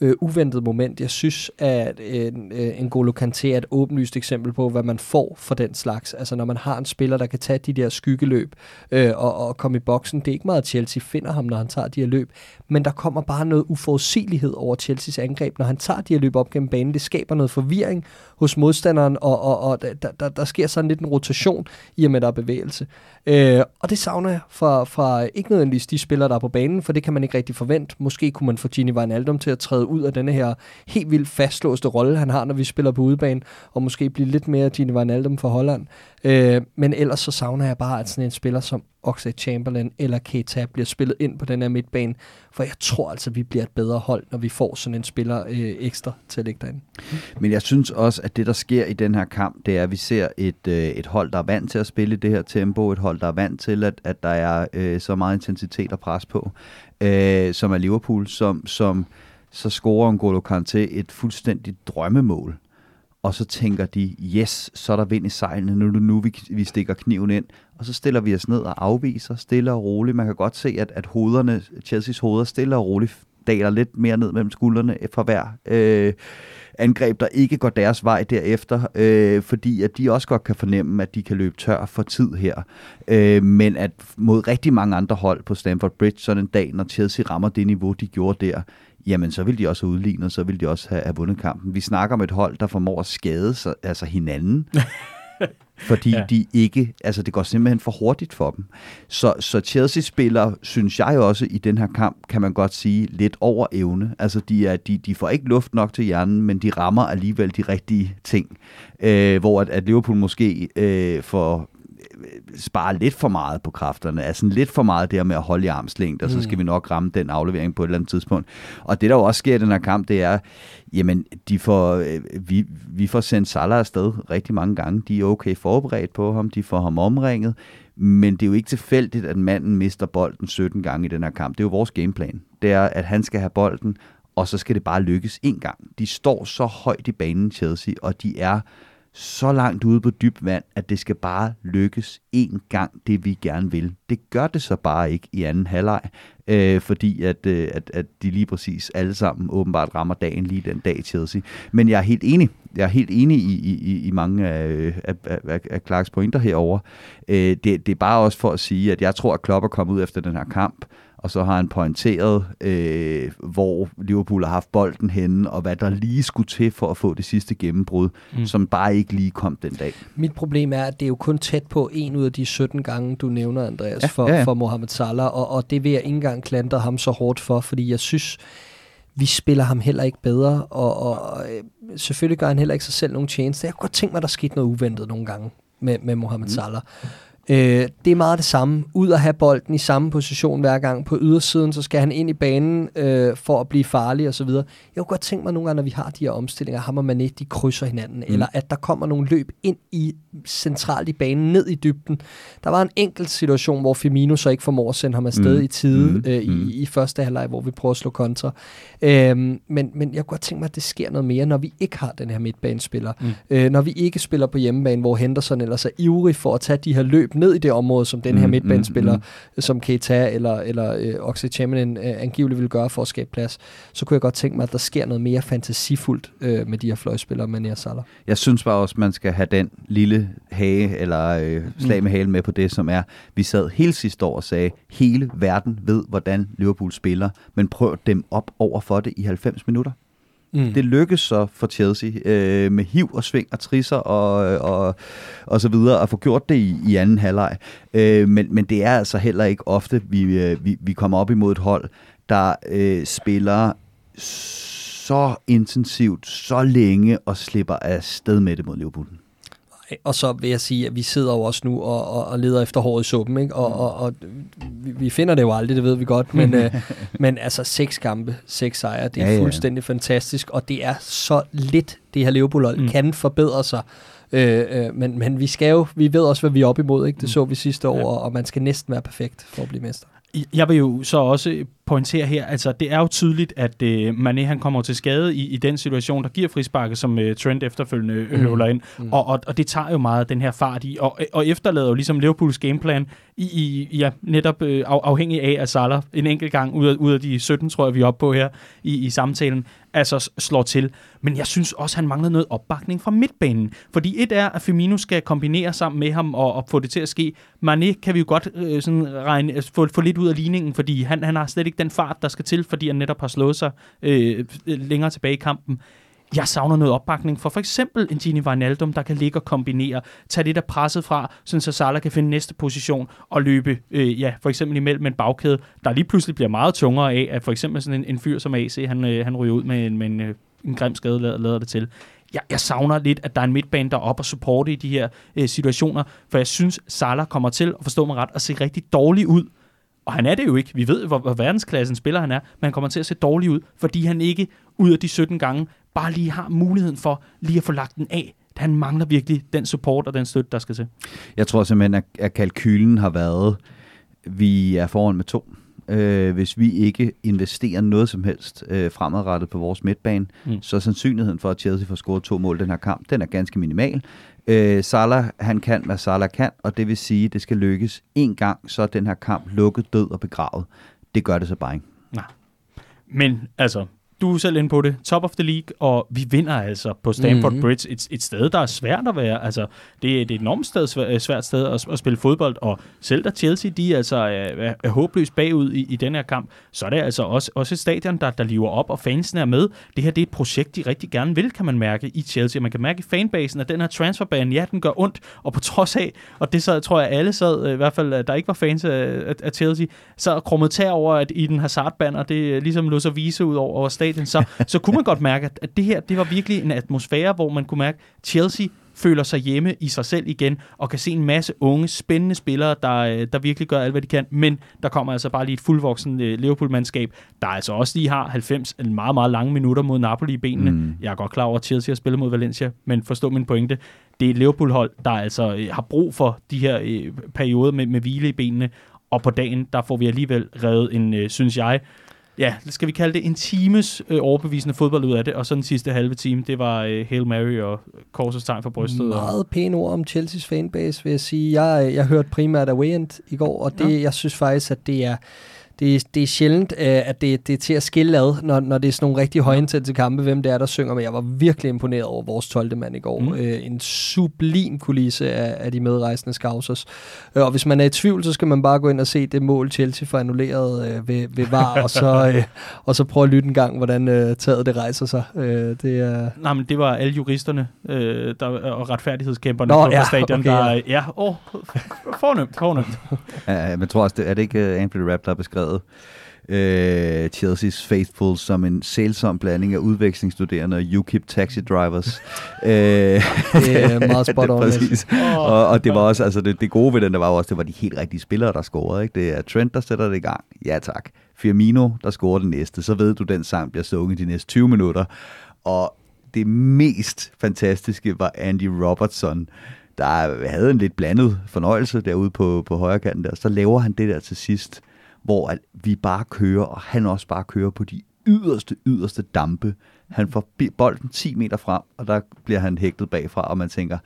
øh, uventet moment. Jeg synes, at øh, en, øh, en Golo Kanté er et åbenlyst eksempel på, hvad man får for den slags. Altså når man har en spiller, der kan tage de der skyggeløb øh, og, og komme i boksen. Det er ikke meget, at Chelsea finder ham, når han tager de her løb. Men der kommer bare noget uforudsigelighed over Chelseas angreb, når han tager de her løb op gennem banen. Det skaber noget forvirring hos modstanderen, og, og, og der, der, der sker sådan lidt en rotation i og med, der er bevægelse. Øh, og det savner jeg fra, fra ikke nødvendigvis de spillere, der er på banen, for det kan man ikke rigtig forvente. Måske kunne man få Gini Wijnaldum til at træde ud af denne her helt vildt fastlåste rolle, han har, når vi spiller på udebane, og måske blive lidt mere Gini Wijnaldum for Holland. Øh, men ellers så savner jeg bare, at sådan en spiller som Oxlade Chamberlain eller Keita bliver spillet ind på den her midtbane, for jeg tror altså, vi bliver et bedre hold, når vi får sådan en spiller øh, ekstra til at ligge derinde. Men jeg synes også, at det, der sker i den her kamp, det er, at vi ser et, øh, et hold, der er vant til at spille det her tempo, et hold, der er vant til, at, at der er øh, så meget intensitet og pres på, øh, som er Liverpool, som, som så scorer N'Golo Kanté et fuldstændigt drømmemål og så tænker de, yes, så er der vind i sejlene, nu nu, nu, vi, vi stikker kniven ind. Og så stiller vi os ned og afviser, stille og roligt. Man kan godt se, at, at hovederne, Chelseas hoveder stille og roligt daler lidt mere ned mellem skuldrene for hver øh, angreb, der ikke går deres vej derefter, øh, fordi at de også godt kan fornemme, at de kan løbe tør for tid her. Øh, men at mod rigtig mange andre hold på Stamford Bridge, sådan en dag, når Chelsea rammer det niveau, de gjorde der, jamen så vil de også have udlignet, så vil de også have, have vundet kampen. Vi snakker om et hold, der formår at skade sig, altså hinanden, fordi ja. de ikke, altså det går simpelthen for hurtigt for dem. Så, så Chelsea spiller, synes jeg også, i den her kamp, kan man godt sige, lidt over evne. Altså de, er, de, de får ikke luft nok til hjernen, men de rammer alligevel de rigtige ting. Øh, hvor at, at Liverpool måske øh, får spare lidt for meget på kræfterne, er sådan lidt for meget der med at holde i armslængde, og så skal mm. vi nok ramme den aflevering på et eller andet tidspunkt. Og det, der jo også sker i den her kamp, det er, jamen, de får, øh, vi, vi får sendt Salah afsted rigtig mange gange. De er okay forberedt på ham, de får ham omringet, men det er jo ikke tilfældigt, at manden mister bolden 17 gange i den her kamp. Det er jo vores gameplan. Det er, at han skal have bolden, og så skal det bare lykkes en gang. De står så højt i banen, Chelsea, og de er så langt ude på dyb vand, at det skal bare lykkes én gang, det vi gerne vil. Det gør det så bare ikke i anden halvleg, øh, fordi at, øh, at, at de lige præcis alle sammen åbenbart rammer dagen lige den dag Chelsea. Men jeg er helt enig. Jeg er helt enig i, i, i mange af, af, af, af Clarks pointer herover. Øh, det, det er bare også for at sige, at jeg tror, at Klopp er kommet ud efter den her kamp, og så har han pointeret, øh, hvor Liverpool har haft bolden henne, og hvad der lige skulle til for at få det sidste gennembrud, mm. som bare ikke lige kom den dag. Mit problem er, at det er jo kun tæt på en ud af de 17 gange, du nævner, Andreas, ja, for, ja, ja. for Mohamed Salah, og, og det vil jeg ikke engang klandre ham så hårdt for, fordi jeg synes, vi spiller ham heller ikke bedre, og, og øh, selvfølgelig gør han heller ikke sig selv nogen tjeneste. Jeg kunne godt tænke mig, at der skete noget uventet nogle gange med, med Mohamed mm. Salah. Øh, det er meget det samme. Ud at have bolden i samme position hver gang. På ydersiden, så skal han ind i banen øh, for at blive farlig osv. Jeg kunne godt tænke mig nogle gange, når vi har de her omstillinger, ham og Mané, de krydser hinanden. Mm. Eller at der kommer nogle løb ind i centralt i banen, ned i dybden. Der var en enkelt situation, hvor Firmino så ikke formår at sende ham afsted mm. i tide mm. Øh, i, mm. i første halvleg, hvor vi prøver at slå kontra. Øh, men, men jeg kunne godt tænke mig, at det sker noget mere, når vi ikke har den her midtbanespiller. Mm. Øh, når vi ikke spiller på hjemmebane, hvor Henderson ellers er ivrig for at tage de her løb ned i det område, som den her mm, midtbanespiller, mm, mm. som Keita eller, eller øh, Chamberlain øh, angiveligt vil gøre for at skabe plads, så kunne jeg godt tænke mig, at der sker noget mere fantasifuldt øh, med de her fløjspillere, Mané og Salah. Jeg synes bare også, man skal have den lille hage eller øh, slag med halen med på det, som er, vi sad hele sidste år og sagde, hele verden ved, hvordan Liverpool spiller, men prøv dem op over for det i 90 minutter. Mm. Det lykkes så for Chelsea øh, med hiv og sving og trisser og, og, og så videre at få gjort det i, i anden halvleg. Øh, men, men det er altså heller ikke ofte, vi, øh, vi, vi kommer op imod et hold, der øh, spiller så intensivt, så længe og slipper af sted med det mod Liverpool. Og så vil jeg sige, at vi sidder jo også nu og, og, og leder efter håret i suppen, ikke? Og, og, og vi, vi finder det jo aldrig, det ved vi godt, men, øh, men altså seks kampe, seks sejre, det er ja, ja. fuldstændig fantastisk, og det er så lidt, det her Liverpool mm. kan forbedre sig. Øh, øh, men, men vi skal jo, vi ved også, hvad vi er op imod, ikke? Det mm. så vi sidste år, ja. og man skal næsten være perfekt for at blive mester. Jeg vil jo så også pointere her, altså det er jo tydeligt, at øh, Mané han kommer til skade i, i den situation, der giver frisparket, som øh, Trent efterfølgende øh, mm. høvler ind. Mm. Og, og, og det tager jo meget den her fart i, og, og efterlader jo ligesom Liverpools gameplan i, i ja, netop øh, af, afhængig af, at Salah en enkelt gang ud af, ud af de 17, tror jeg, vi er oppe på her i, i samtalen, altså slår til. Men jeg synes også, han mangler noget opbakning fra midtbanen. Fordi et er, at Firmino skal kombinere sammen med ham og, og få det til at ske. Mané kan vi jo godt øh, sådan regne, få, få lidt ud af ligningen, fordi han, han har slet ikke den fart, der skal til, fordi han netop har slået sig øh, øh, længere tilbage i kampen. Jeg savner noget opbakning for for eksempel en Gini Wijnaldum, der kan ligge og kombinere, tage lidt af presset fra, så Salah kan finde næste position og løbe, øh, ja, for eksempel imellem en bagkæde, der lige pludselig bliver meget tungere af, at for eksempel sådan en, en fyr som AC, han, øh, han ryger ud med en, med en, øh, en grim skade, lader, lader det til. Jeg, jeg savner lidt, at der er en midtbane, der er op og supporte i de her øh, situationer, for jeg synes, Salah kommer til, at forstå mig ret, at se rigtig dårlig ud, og han er det jo ikke. Vi ved, hvor, hvor verdensklassen spiller han er, men han kommer til at se dårlig ud, fordi han ikke ud af de 17 gange bare lige har muligheden for lige at få lagt den af. Han mangler virkelig den support og den støtte, der skal til. Jeg tror simpelthen, at, at kalkylen har været, vi er foran med to øh, hvis vi ikke investerer noget som helst øh, fremadrettet på vores midtbane, Mm. så er sandsynligheden for, at Chelsea får scoret to mål den her kamp, den er ganske minimal. Øh, Salah, han kan, hvad Salah kan, og det vil sige, at det skal lykkes en gang, så er den her kamp lukket, død og begravet. Det gør det så bare ikke. Men altså, du er selv inde på det. Top of the league, og vi vinder altså på Stamford Mhm. mm-hmm. Bridge. Et, et sted, der er svært at være. Altså, det, er- et enormt sted, svært, svært sted at, at spille fodbold, og selv da Chelsea, de altså er, er, er håbløst bagud i, i den her kamp, så er det altså også, også et stadion, der, der lever op, og fansene er med. Det her det er et projekt, de rigtig gerne vil, kan man mærke i Chelsea. Man kan mærke i fanbasen, at den her transferbane, ja, den gør ondt, og på trods af, og det så tror jeg alle sad, øh, i hvert fald øh, der ikke var fans af, af, af Chelsea, så krummet tær over, at i den Hazard-banner, det øh, ligesom lå så vise ud over, over stadion, så, så kunne man godt mærke, at, det her, det var virkelig en atmosfære, hvor man kunne mærke, at Chelsea føler sig hjemme i sig selv igen, og kan se en masse unge, spændende spillere, der, øh, der virkelig gør alt, hvad de kan, men der kommer altså bare lige et fuldvoksen øh, Liverpool-mandskab, der altså også lige har 90 en meget, meget lange minutter mod Napoli i benene. Mm. Jeg er godt klar over, at Chelsea har spillet mod Valencia, men forstå min pointe. Det er et Liverpool-hold, der altså øh, har brug for de her øh, perioder med, med hvile i benene, og på dagen, der får vi alligevel revet en, øh, synes jeg, ja, skal vi kalde det en times øh, overbevisende fodbold ud af det, og så den sidste halve time, det var øh, Hail Mary og korsets tegn for brystet. Og, Meget pæne ord om Chelsea's fanbase, vil jeg sige. Jeg, jeg hørte primært Away End i går, og det, ja. jeg synes faktisk, at det er, det, er- det er sjældent, øh, at det, det er til at skille ad, når, når det er sådan nogle rigtig højintense kampe, hvem det er, der synger. Men jeg var virkelig imponeret over vores 12. mand i går. Mm. Mm. Øh, en sublim kulisse af, af de medrejsende scousers. Øh, og hvis man er i tvivl, så skal man bare gå ind og se det mål, Chelsea får annulleret øh, ved, ved VAR, og så, øh, og så prøve at lytte en gang, hvordan øh, taget det rejser sig. Øh, det er... Nej, men det var alle juristerne øh, der, og retfærdighedskæmperne Nå, på, ja, stadion, okay, der... ja. Ja, åh, fornemt, fornemt. Ja, men tror også, det, er det ikke uh, Anthony Rapp, der har beskrevet uh, Chelsea's Faithful som en sælsom blanding af udvekslingsstuderende og UKIP taxi drivers? uh, det er meget spot on, Præcis. Åh, og, og det var også, altså det, det gode ved den, der var også, det var de helt rigtige spillere, der scorede. Ikke? Det er Trent, der sætter det i gang. Ja tak. Firmino, der scorer den næste. Så ved du, den sang bliver sunget de næste 20 minutter. Og det mest fantastiske var Andy Robertson, der havde en lidt blandet fornøjelse derude på, på højre kanten der. Så laver han det der til sidst, hvor at vi bare kører, og han også bare kører på de yderste, yderste dampe. Han får bolden 10 meter frem, og der bliver han hægtet bagfra, og man tænker,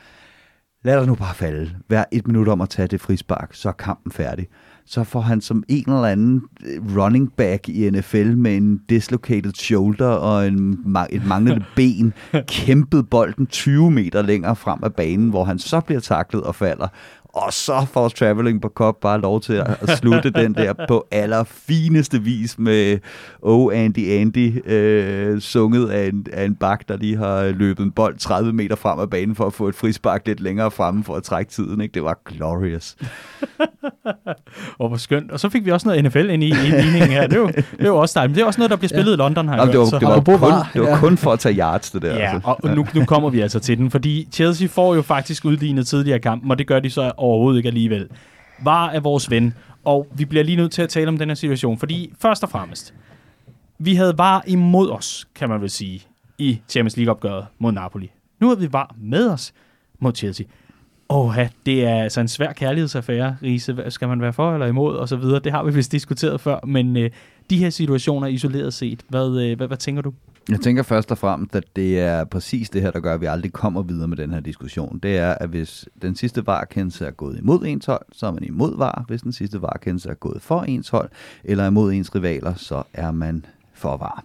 lad os nu bare falde. Hver et minut om at tage det frispark, så er kampen færdig. Så får han som en eller anden øh, running back i NFL med en dislocated shoulder og en, et manglende ben kæmpet bolden 20 meter længere frem af banen, hvor han så bliver taklet og falder. Og så får Traveling på Cup bare lov til at slutte den der på allerfineste vis med Oh Andy Andy, øh, sunget af en, af en bak, der lige har løbet en bold 30 meter frem af banen for at få et frispark lidt længere fremme for at trække tiden. Ikke? Det var glorious. Og hvor skønt. Og så fik vi også noget NFL ind i, i ligningen her. Det er, jo, det er jo også dejligt. Men det er også noget, der bliver spillet ja. i London, har Nå, det, var, så det, var kun, VAR, det var ja. kun for at tage yards, det der. Ja, altså. og nu, nu kommer vi altså til den, fordi Chelsea får jo faktisk udlignet tidligere i kampen, og det gør de så overhovedet ikke alligevel. Var er vores ven, og vi bliver lige nødt til at tale om den her situation, fordi først og fremmest, vi havde var imod os, kan man vel sige, i Champions League-opgøret mod Napoli. Nu har vi var med os mod Chelsea. Åh, det er altså en svær kærlighedsaffære, Riese. Skal man være for eller imod, og så videre. Det har vi vist diskuteret før, men øh, de her situationer isoleret set, hvad, øh, hvad, hvad tænker du? Jeg tænker først og fremmest, at det er præcis det her, der gør, at vi aldrig kommer videre med den her diskussion. Det er, at hvis den sidste varekendelse er gået imod ens hold, så er man imod var. Hvis den sidste varekendelse er gået for ens hold, eller imod ens rivaler, så er man for var.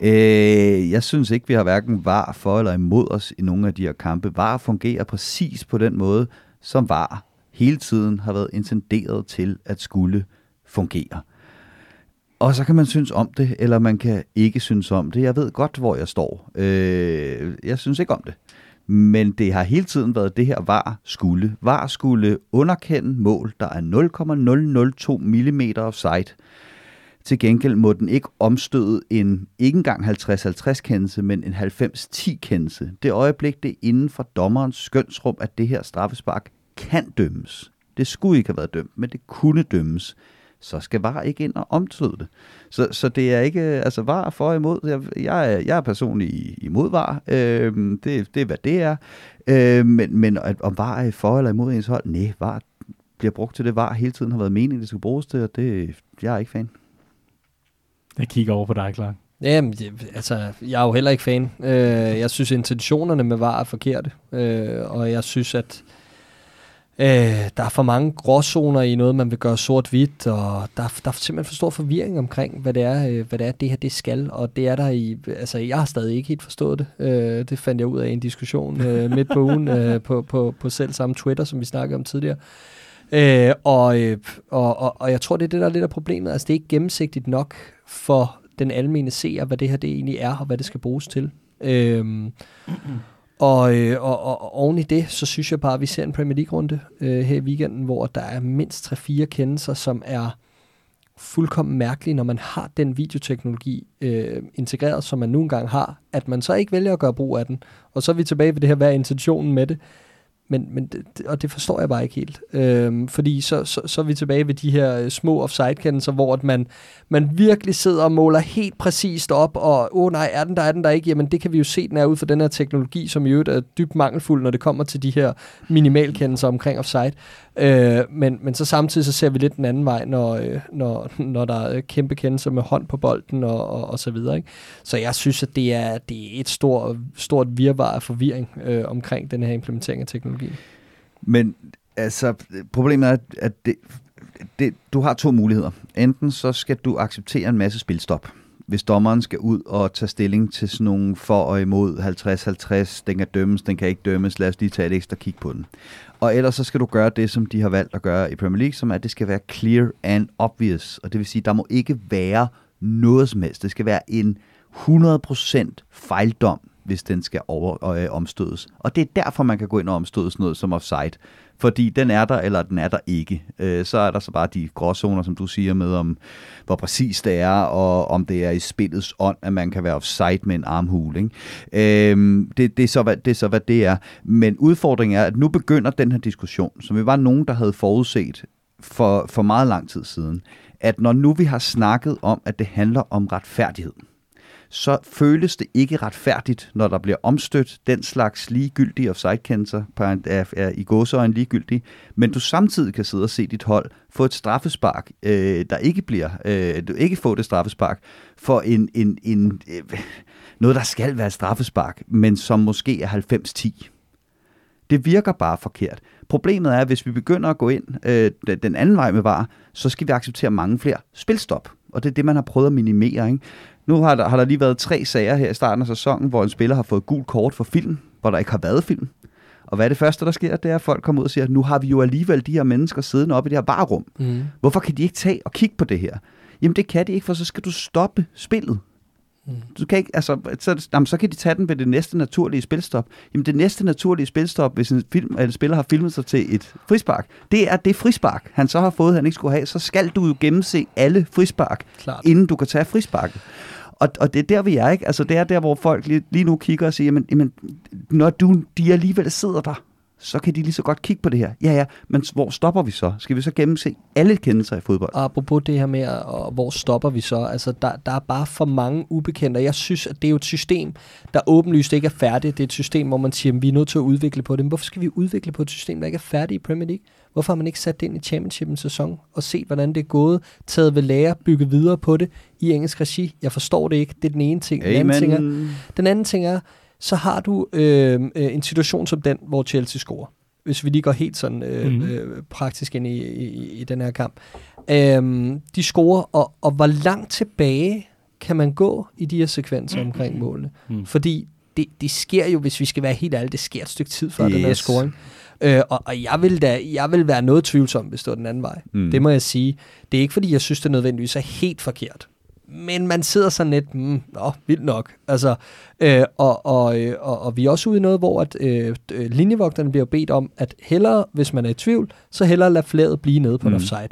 Øh, jeg synes ikke, vi har hverken var for eller imod os i nogle af de her kampe. Var fungerer præcis på den måde, som var hele tiden har været intenderet til at skulle fungere. Og så kan man synes om det, eller man kan ikke synes om det. Jeg ved godt, hvor jeg står. Øh, jeg synes ikke om det. Men det har hele tiden været det her var skulle. Var skulle underkende mål, der er 0,002 mm offside. Til gengæld må den ikke omstøde en ikke engang 50-50 kendelse, men en 90-10 kendelse. Det øjeblik, det er inden for dommerens skønsrum, at det her straffespark kan dømmes. Det skulle ikke have været dømt, men det kunne dømmes. Så skal VAR ikke ind og omstøde det. Så, så det er ikke, altså VAR for og imod. Jeg, jeg, er, jeg er personligt i- imod VAR. Øh, det, det er, hvad det er. Øh, men, men at, om VAR er for eller imod ens hold, nej, VAR bliver brugt til det, VAR hele tiden har været meningen, det skal bruges til, og det, jeg er ikke fan. Jeg kigger over på dig, Clark. Jamen, det, altså, jeg er jo heller ikke fan. Øh, jeg synes, intentionerne med VAR er forkerte. Øh, og jeg synes, at øh, Øh, der er for mange gråzoner i noget, man vil gøre sort-hvidt, og der, der er simpelthen for stor forvirring omkring, hvad det er, øh, hvad det, er det her det skal. Og det er der i... Altså, jeg har stadig ikke helt forstået det. Øh, det fandt jeg ud af i en diskussion øh, midt på ugen øh, på, på, på selv samme Twitter, som vi snakkede om tidligere. Øh, og, øh, og, og, og jeg tror, det er det, der er lidt af problemet. Altså, det er ikke gennemsigtigt nok for den almene seer, hvad det her det egentlig er, og hvad det skal bruges til. Øhm, og, øh, og, og, og oven i det, så synes jeg bare, at vi ser en Premier League-runde øh, her i weekenden, hvor der er mindst 3-4 kendelser, som er fuldkommen mærkelige, når man har den videoteknologi øh, integreret, som man nu engang har, at man så ikke vælger at gøre brug af den. Og så er vi tilbage ved det her, hvad er intentionen med det? Men, men det, og det forstår jeg bare ikke helt. Øhm, fordi så, så, så er vi tilbage ved de her øh, små offside-kendelser, hvor at man, man virkelig sidder og måler helt præcist op, og åh oh, nej, er den der, er den der ikke? Jamen det kan vi jo se, den er ud for den her teknologi, som i øvrigt er dybt mangelfuld, når det kommer til de her minimalkendelser omkring offside. Øh, men, men så samtidig så ser vi lidt den anden vej, når, øh, når, når der er kæmpe kendelser med hånd på bolden og, og, og så videre. Ikke? Så jeg synes, at det er, det er et stort, stort virvar af forvirring øh, omkring den her implementering af teknologi. Men altså, problemet er, at det, det, du har to muligheder. Enten så skal du acceptere en masse spilstop, hvis dommeren skal ud og tage stilling til sådan nogle for og imod 50-50, den kan dømmes, den kan ikke dømmes, lad os lige tage et ekstra kig på den. Og ellers så skal du gøre det, som de har valgt at gøre i Premier League, som er, at det skal være clear and obvious. Og det vil sige, der må ikke være noget som helst. Det skal være en 100% fejldom, hvis den skal over, øh, omstødes. Og det er derfor, man kan gå ind og omstøde sådan noget som offside. Fordi den er der, eller den er der ikke. Øh, så er der så bare de gråzoner, som du siger med, om hvor præcis det er, og om det er i spillets ånd, at man kan være offside med en armhul. Ikke? Øh, det, det, er så, hvad, det er så, hvad det er. Men udfordringen er, at nu begynder den her diskussion, som vi var nogen, der havde forudset for, for meget lang tid siden, at når nu vi har snakket om, at det handler om retfærdighed, så føles det ikke retfærdigt, når der bliver omstødt den slags ligegyldige offside-kendelser, er, er i gåseøjne ligegyldige, men du samtidig kan sidde og se dit hold få et straffespark, øh, der ikke bliver, øh, du ikke får det straffespark, for en, en, en, øh, noget, der skal være et straffespark, men som måske er 90-10. Det virker bare forkert. Problemet er, at hvis vi begynder at gå ind øh, den anden vej med var, så skal vi acceptere mange flere spilstop. Og det er det, man har prøvet at minimere. Ikke? Nu har der, har der lige været tre sager her i starten af sæsonen, hvor en spiller har fået gul kort for film, hvor der ikke har været film. Og hvad er det første, der sker? Det er, at folk kommer ud og siger, at nu har vi jo alligevel de her mennesker siddende oppe i det her barrum. Mm. Hvorfor kan de ikke tage og kigge på det her? Jamen det kan de ikke, for så skal du stoppe spillet. Mm. Du kan ikke, altså, så, jamen, så kan de tage den ved det næste naturlige spilstop. Jamen det næste naturlige spilstop, hvis en, film, en spiller har filmet sig til et frispark, det er det frispark, han så har fået, han ikke skulle have. Så skal du jo gennemse alle frispark, Klart. inden du kan tage frisparket. Og, og det er der, vi er, ikke? Altså, det er der, hvor folk lige, lige nu kigger og siger, jamen, jamen, når du, de alligevel sidder der, så kan de lige så godt kigge på det her. Ja, ja, men hvor stopper vi så? Skal vi så gennemse alle kendelser i fodbold? Og apropos det her med, og hvor stopper vi så? Altså, der, der er bare for mange ubekendte, jeg synes, at det er jo et system, der åbenlyst ikke er færdigt. Det er et system, hvor man siger, at vi er nødt til at udvikle på det. Men hvorfor skal vi udvikle på et system, der ikke er færdigt i Premier League? Hvorfor har man ikke sat det ind i championship en sæson og set, hvordan det er gået, taget ved lære, bygget videre på det i engelsk regi? Jeg forstår det ikke. Det er den ene ting. Den anden ting er, den anden ting er så har du øh, øh, en situation som den, hvor Chelsea scorer. Hvis vi lige går helt sådan øh, mm. øh, praktisk ind i, i, i den her kamp. Øh, de scorer, og, og hvor langt tilbage kan man gå i de her sekvenser omkring målene? Mm. Fordi det, det sker jo, hvis vi skal være helt ærlige, det sker et stykke tid før yes. den her scoring. Øh, og, og jeg vil da, jeg vil være noget tvivlsom, hvis det var den anden vej. Mm. Det må jeg sige. Det er ikke, fordi jeg synes, det nødvendigvis er helt forkert men man sidder sådan lidt, mm, nå, vildt nok. Altså, øh, og, og, øh, og, og vi er også ude i noget, hvor at, øh, linjevogterne bliver bedt om, at hellere, hvis man er i tvivl, så hellere lade flaget blive nede på mm. offside.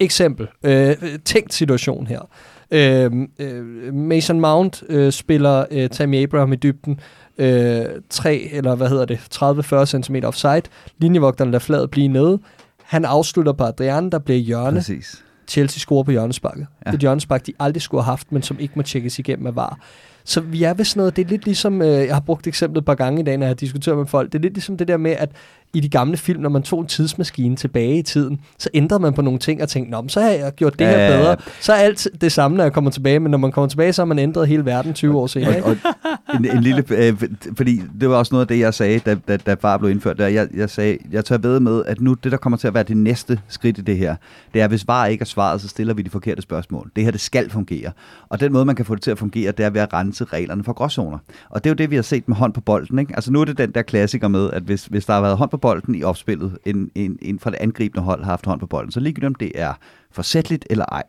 Eksempel. Øh, tænkt situation her. Øh, øh, Mason Mount øh, spiller øh, Tammy Abraham i dybden. Øh, 3, eller hvad hedder det, 30-40 cm offside. Linjevogterne lader fladet blive nede. Han afslutter på Adrian, der bliver hjørne. Præcis Chelsea scorer på hjørnesparket. Ja. Det er hjørnespark, de aldrig skulle have haft, men som ikke må tjekkes igennem af VAR. Så vi er ved sådan noget, det er lidt ligesom, øh, jeg har brugt eksemplet et par gange i dag, når jeg har diskuteret med folk, det er lidt ligesom det der med, at i de gamle film, når man tog en tidsmaskine tilbage i tiden, så ændrede man på nogle ting og tænkte, Nå, men så har jeg gjort det her bedre. Så er alt det samme, når jeg kommer tilbage, men når man kommer tilbage, så har man ændret hele verden 20 år senere. ikke? Og, og en, en lille, øh, fordi det var også noget af det, jeg sagde, da, da, da VAR blev indført. Der jeg, jeg sagde, jeg tør ved med, at nu det, der kommer til at være det næste skridt i det her, det er, hvis VAR ikke er svaret, så stiller vi de forkerte spørgsmål. Det her, det skal fungere. Og den måde, man kan få det til at fungere, det er ved at rense reglerne for gråzoner. Og det er jo det, vi har set med hånd på bolden. Ikke? Altså nu er det den der klassiker med, at hvis, hvis der har været hånd på bolden i opspillet, en, en, en fra det angribende hold har haft hånd på bolden, så ligegyldigt om det er forsætligt eller ej,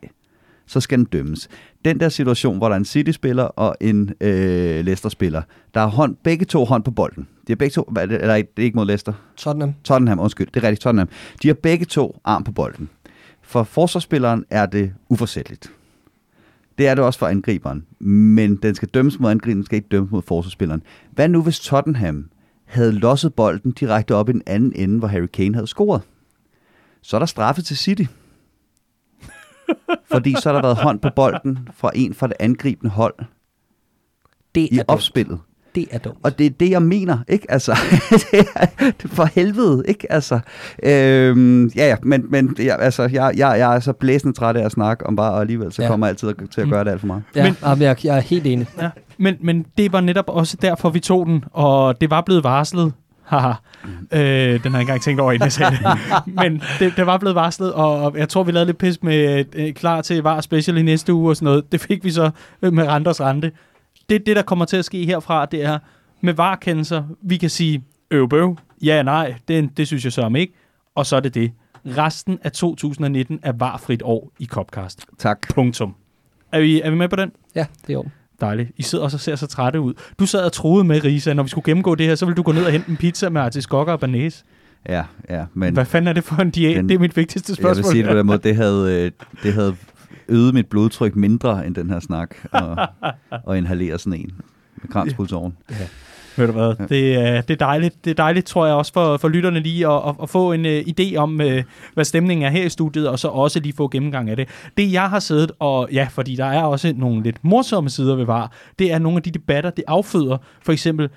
så skal den dømmes. Den der situation, hvor der er en City-spiller og en øh, Leicester-spiller, der har hånd, begge to hånd på bolden. De har begge to, er eller det er ikke mod Leicester, Tottenham. Tottenham, undskyld, det er rigtigt, Tottenham. De har begge to arm på bolden. For forsvarsspilleren er det uforsætteligt. Det er det også for angriberen. Men den skal dømmes mod angriberen, den skal ikke dømmes mod forsvarsspilleren. Hvad nu, hvis Tottenham havde losset bolden direkte op i den anden ende, hvor Harry Kane havde scoret? Så er der straffe til City. Fordi så har der været hånd på bolden fra en fra det angribende hold Det i er dumt. opspillet. Det er dumt. Og det er det, jeg mener, ikke? Altså, det er, for helvede, ikke? Altså, øhm, ja, ja, men, men ja, altså, jeg, jeg, jeg er så blæsende træt af at snakke om bare, og alligevel så Ja. kommer jeg altid til at gøre det alt for meget. Ja, Men- men, jeg, jeg er helt enig. Ja. Men, men det var netop også derfor, vi tog den, og det var blevet varslet. Haha. Øh, den har jeg ikke engang tænkt over, inden jeg sagde det. Men det, det var blevet varslet, og jeg tror, vi lavede lidt pis med øh, klar til var special i næste uge og sådan noget. Det fik vi så øh, med Randers Rente. Det, det, der kommer til at ske herfra, det er med varekendelser, vi kan sige øv bøv, ja nej, det, det synes jeg så om ikke, og så er det det. Resten af 2019 er varfrit år i Copcast. Tak. Punktum. Er vi, er vi med på den? Ja, det er jo. Dejligt. I sidder også og ser så trætte ud. Du sad og troede med, Risa, når vi skulle gennemgå det her, så ville du gå ned og hente en pizza med artiskokker og banæs. Ja, ja, men Hvad fanden er det for en diæt? Det er mit vigtigste jeg spørgsmål. vil sige det på den måde, det havde, øh, det havde øget mit blodtryk mindre end den her snak, og, og inhalere sådan en med kranspulsåren. Ved du hvad? Det, er, det, er dejligt, det er dejligt, tror jeg, også for, for lytterne lige at, at, at få en uh, idé om, uh, hvad stemningen er her i studiet, og så også lige få gennemgang af det. Det, jeg har siddet, og ja, fordi der er også nogle lidt morsomme sider ved VAR, det er nogle af de debatter, det afføder. For eksempel,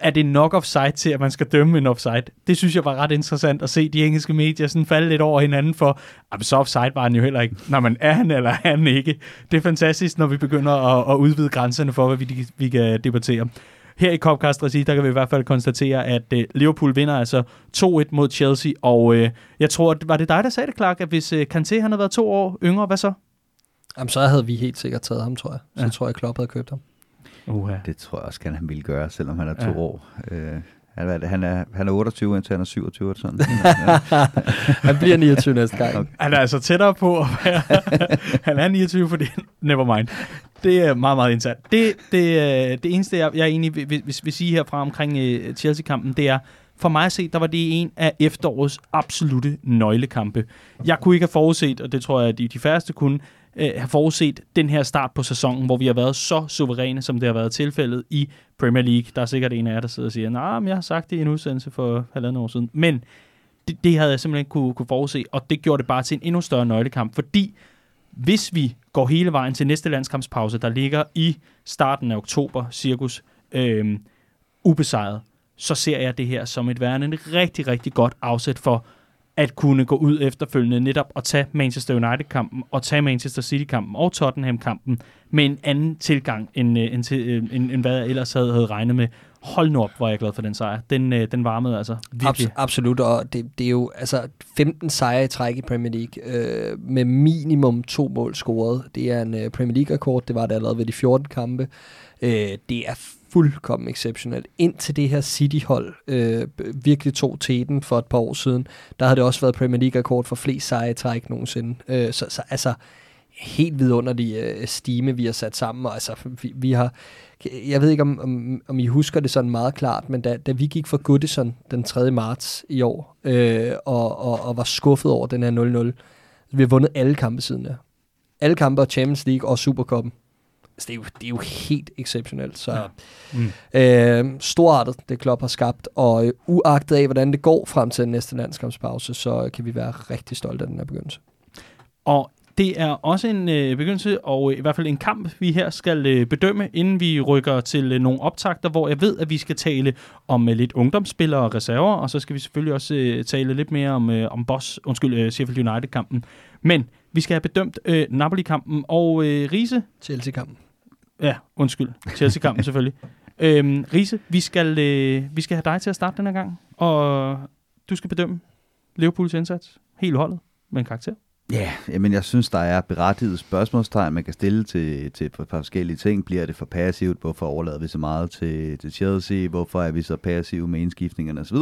er det nok offside til, at man skal dømme en offside? Det synes jeg var ret interessant at se de engelske medier sådan falde lidt over hinanden for, at så offside var han jo heller ikke. Når man er han eller er han ikke. Det er fantastisk, når vi begynder at, at udvide grænserne for, hvad vi, vi kan debattere. Her i Copcast Regi, der kan vi i hvert fald konstatere, at øh, Liverpool vinder altså 2-1 mod Chelsea, og øh, jeg tror, at- var det dig, der sagde det, Clark, at hvis øh, Kanté han havde været to år yngre, hvad så? Jamen, så havde vi helt sikkert taget ham, tror jeg. Så Ja. tror jeg, Klopp havde købt ham. Uh, Det tror jeg også, kan han ville gøre, selvom han er to Ja. år. Øh, han, er, han, er, han er 28, indtil han er 27. eller Sådan. Ja. Han bliver 29 næste gang. Okay. Han er altså tættere på at være... han er 29, for det never mind. Det er meget, meget interessant. Det, det, øh, det eneste, jeg, jeg egentlig vil, vil, vil, sige herfra omkring øh, Chelsea-kampen, det er, for mig at se, der var det en af efterårets absolute nøglekampe. Jeg kunne ikke have forudset, og det tror jeg, at de, de færreste kunne, øh, have forudset den her start på sæsonen, hvor vi har været så suveræne, som det har været tilfældet i Premier League. Der er sikkert en af jer, der sidder og siger, nej, men jeg har sagt det i en udsendelse for halvandet år siden. Men det, det havde jeg simpelthen ikke kunne, kunne forudse, og det gjorde det bare til en endnu større nøglekamp, fordi hvis vi går hele vejen til næste landskampspause, der ligger i starten af oktober, cirkus, øh, ubesejret, så ser jeg det her som et værende en rigtig, rigtig godt afsæt for at kunne gå ud efterfølgende netop og tage Manchester United-kampen og tage Manchester City-kampen og Tottenham-kampen med en anden tilgang, end, øh, end, end, øh, end, end hvad jeg ellers havde, havde regnet med. Hold nu op, hvor er jeg glad for den sejr. Den, øh, den varmede altså virkelig. Abs- absolut, og det, det er jo altså 15 sejre i træk i Premier League, øh, med minimum to mål scoret. Det er en øh, Premier League-rekord, det var det allerede ved de 14 kampe. Øh, det er fuldkommen exceptionelt. Indtil det her City-hold øh, virkelig tog teten for et par år siden, der havde det også været Premier League-rekord for flest sejre i træk nogensinde. Øh, så, så altså, helt vidunderlig øh, stime, vi har sat sammen, og altså, vi, vi har, jeg ved ikke, om, om, om I husker det sådan meget klart, men da, da vi gik for Goodison den 3. marts i år, øh, og, og, og var skuffet over den her 0-0, vi har vundet alle kampe siden der. Alle kampe og Champions League og Supercuppen. Altså, det, er jo, det er jo helt exceptionelt. Så Ja. Mm. øh, storartet, det Klopp har skabt, og øh, uagtet af, hvordan det går frem til den næste landskampspause, så kan vi være rigtig stolte af den her begyndelse. Og Det er også en øh, begyndelse, og øh, i hvert fald en kamp, vi her skal øh, bedømme, inden vi rykker til øh, nogle optagter, hvor jeg ved, at vi skal tale om øh, lidt ungdomsspillere og reserver, og så skal vi selvfølgelig også øh, tale lidt mere om, øh, om Boss, undskyld, øh, Sheffield United-kampen. Men vi skal have bedømt øh, Napoli-kampen, og øh, Riese, Chelsea-kampen. ja, undskyld, Chelsea-kampen selvfølgelig. Øhm, Riese, vi skal, øh, vi skal have dig til at starte den her gang, og du skal bedømme Liverpools indsats, hele holdet, med en karakter. Ja, jamen jeg synes, der er berettiget spørgsmålstegn, man kan stille til, til et par forskellige ting. Bliver det for passivt? Hvorfor overlader vi så meget til, til Chelsea? Hvorfor er vi så passive med indskiftningerne osv.?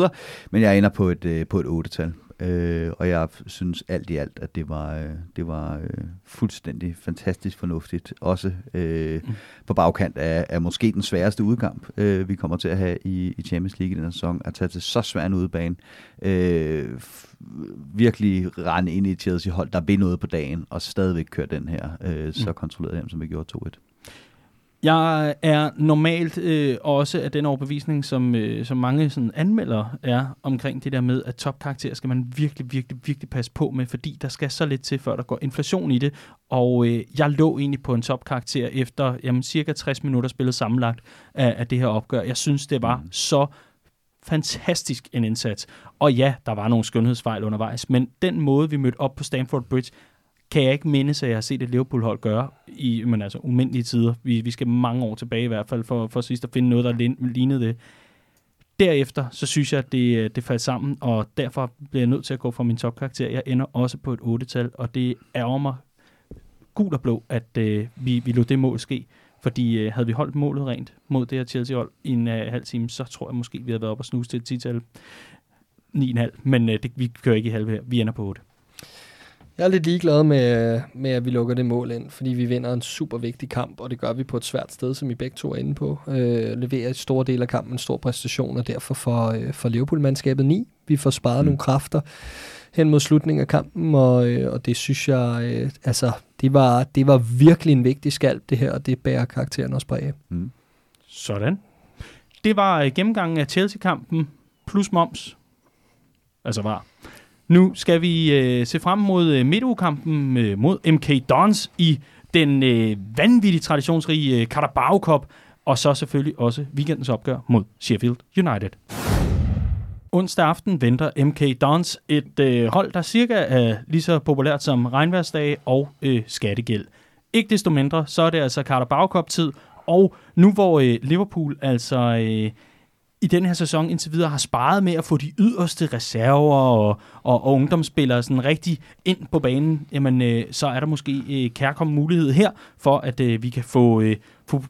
Men jeg ender på et, øh, på et 8-tal. Øh, og jeg synes alt i alt, at det var, øh, det var øh, fuldstændig fantastisk fornuftigt. Også øh, mm. på bagkant af, af måske den sværeste udkamp, øh, vi kommer til at have i, i Champions League i den her sæson. At tage til så svær en udebane. Øh, virkelig rende ind i et Chelsea-hold, der vil noget på dagen, og stadigvæk køre den her øh, så Mm. kontrolleret hjem, som vi gjorde 2-1. Jeg er normalt øh, også af den overbevisning, som, øh, som mange sådan, anmeldere er omkring det der med, at topkarakter skal man virkelig, virkelig, virkelig passe på med, fordi der skal så lidt til, før der går inflation i det. Og øh, jeg lå egentlig på en topkarakter efter jamen, cirka 60 minutter spillet sammenlagt af, af det her opgør. Jeg synes, det var Mm. så fantastisk en indsats. Og ja, der var nogle skønhedsfejl undervejs, men den måde, vi mødte op på Stamford Bridge, kan jeg ikke mindes, at jeg har set et Liverpool-hold gøre i men altså, umindelige tider. Vi, vi skal mange år tilbage i hvert fald, for, for sidst at finde noget, der lignede det. Derefter, så synes jeg, at det, øh, det faldt sammen, og derfor bliver jeg nødt til at gå fra min topkarakter. Jeg ender også på et 8-tal, og det ærger mig gul og blå, at øh, vi, vi lod det mål ske. Fordi øh, havde vi holdt målet rent mod det her Chelsea-hold i en øh, halv time, så tror jeg måske, vi havde været op og snuse til et 10-tal. 9,5, men øh, det, vi kører ikke i halve her. Vi ender på 8. Jeg er lidt ligeglad med, med, at vi lukker det mål ind, fordi vi vinder en super vigtig kamp, og det gør vi på et svært sted, som I begge to er inde på. Øh, leverer et stor del af kampen, en stor præstation, og derfor for, øh, for Liverpool-mandskabet 9. Vi får sparet Mm. nogle kræfter hen mod slutningen af kampen, og, øh, og det synes jeg, øh, altså, det var, det var virkelig en vigtig skalp, det her, og det bærer karakteren også præg af. Mm. Sådan. Det var øh, gennemgangen af Chelsea-kampen plus moms. Altså var. Nu skal vi øh, se frem mod øh, midtugekampen øh, mod MK Dons i den øh, vanvittigt traditionsrige øh, Carabao Cup, og så selvfølgelig også weekendens opgør mod Sheffield United. Onsdag aften venter MK Dons et øh, hold, der cirka er lige så populært som regnværsdage og øh, skattegæld. Ikke desto mindre, så er det altså Carabao Cup-tid, og nu hvor øh, Liverpool altså øh, i den her sæson indtil videre har sparet med at få de yderste reserver og, og, og ungdomsspillere sådan rigtig ind på banen, jamen øh, så er der måske øh, kærkom mulighed her for, at øh, vi kan få øh,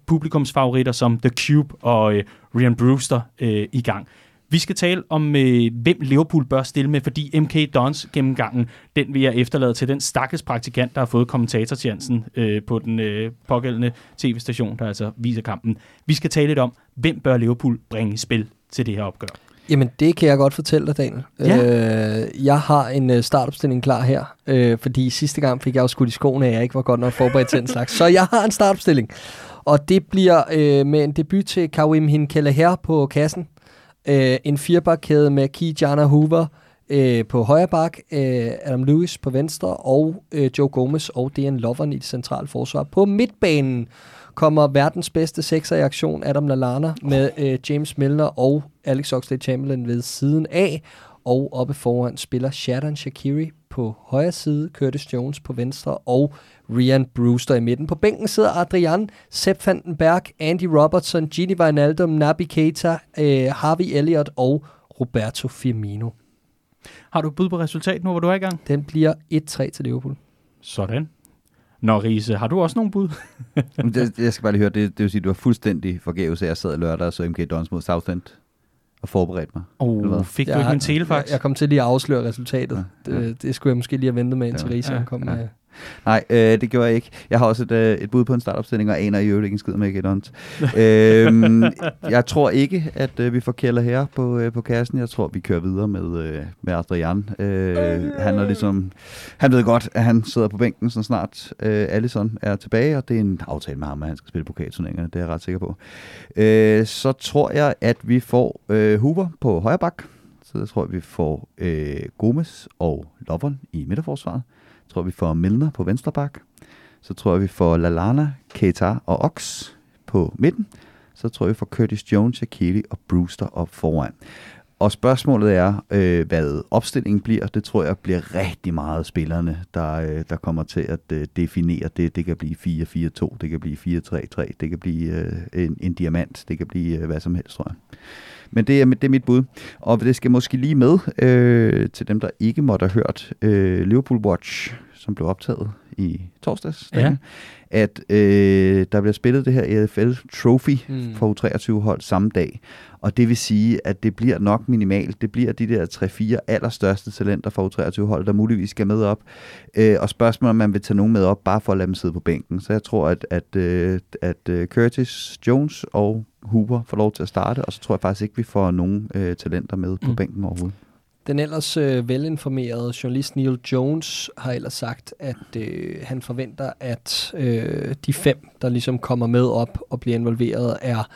publikumsfavoritter som The Cube og øh, Ryan Brewster øh, i gang. Vi skal tale om, øh, hvem Liverpool bør stille med, fordi MK Dons gennemgangen, den vil jeg efterlade til den stakkels praktikant, der har fået kommentatortjenesten øh, på den øh, pågældende tv-station, der altså viser kampen. Vi skal tale lidt om, hvem bør Liverpool bringe i spil til det her opgør. Jamen, det kan jeg godt fortælle dig, Daniel. Ja. Øh, jeg har en øh, startopstilling klar her, øh, fordi sidste gang fik jeg jo skudt i skoene, at jeg ikke var godt nok forberedt til den slags. Så jeg har en startopstilling, og det bliver øh, med en debut til Kawim Hinkeleher på kassen, øh, en firebakkæde med Kijana Hoover øh, på højre bak, øh, Adam Lewis på venstre, og øh, Joe Gomez og Dan Lovren i det centrale forsvar. På midtbanen kommer verdens bedste sekser i aktion, Adam Lallana, med øh, James Milner og Alex Oxlade-Chamberlain ved siden af. Og oppe foran spiller Shadon Shakiri på højre side, Curtis Jones på venstre og Ryan Brewster i midten. På bænken sidder Adrian, Sepp Vandenberg, Andy Robertson, Gini Wijnaldum, Naby Keita, øh, Harvey Elliott og Roberto Firmino. Har du bud på resultat nu, hvor du er i gang? Den bliver 1-3 til Liverpool. Sådan. Nå, Riese, har du også nogle bud? Det, jeg skal bare lige høre, det, det vil sige, at du var fuldstændig forgæves, at jeg sad lørdag og så MK Dons mod Southend og forberedte mig. Oh, fik du Jeg ikke har- en telefax? Jeg, jeg kom til lige at afsløre resultatet. Ja, ja. Det, det skulle jeg måske lige have ventet med, indtil Ja. Risa Ja, kom ja. med. Nej, øh, det gjorde jeg ikke. Jeg har også et, øh, et bud på en startopstilling, og aner i øvrigt ikke en skid med Dons. øhm, jeg tror ikke, at øh, vi får Kjell her på, øh, på kassen. Jeg tror, vi kører videre med, øh, med Adrian. Øh, han er ligesom, han ved godt, at han sidder på bænken så snart øh, Allison er tilbage, og det er en aftale med ham, at han skal spille pokalturneringer. Det er jeg ret sikker på. Øh, så tror jeg, at vi får øh, Hoover på højre bak. Så jeg tror, vi får øh, Gomes og Lovren i midterforsvaret. Jeg tror, vi får Milner på venstre bak. Så tror jeg, vi får Lalana, Keita og Ox på midten. Så tror jeg, vi får Curtis Jones, Shaqiri og Brewster op foran. Og spørgsmålet er, øh, hvad opstillingen bliver. Det tror jeg bliver rigtig meget spillerne, der, øh, der kommer til at øh, definere det. Det kan blive 4-4-2, det kan blive 4-3-3, det kan blive øh, en, en diamant, det kan blive øh, hvad som helst, tror jeg. Men det er, det er mit bud. Og det skal måske lige med øh, til dem, der ikke måtte have hørt øh, Liverpool Watch, som blev optaget i torsdags, Ja. at øh, der bliver spillet det her EFL Trophy Mm. for U23-hold samme dag. Og det vil sige, at det bliver nok minimalt. Det bliver de der 3-4 allerstørste talenter for U23-hold, der muligvis skal med op. Øh, og spørgsmålet er, om man vil tage nogen med op, bare for at lade dem sidde på bænken. Så jeg tror, at, at, øh, at øh, Curtis Jones og Hooper får lov til at starte, og så tror jeg faktisk ikke, vi får nogen øh, talenter med på Mm. bænken overhovedet. Den ellers øh, velinformerede journalist Neil Jones har ellers sagt, at øh, han forventer, at øh, de fem, der ligesom kommer med op og bliver involveret, er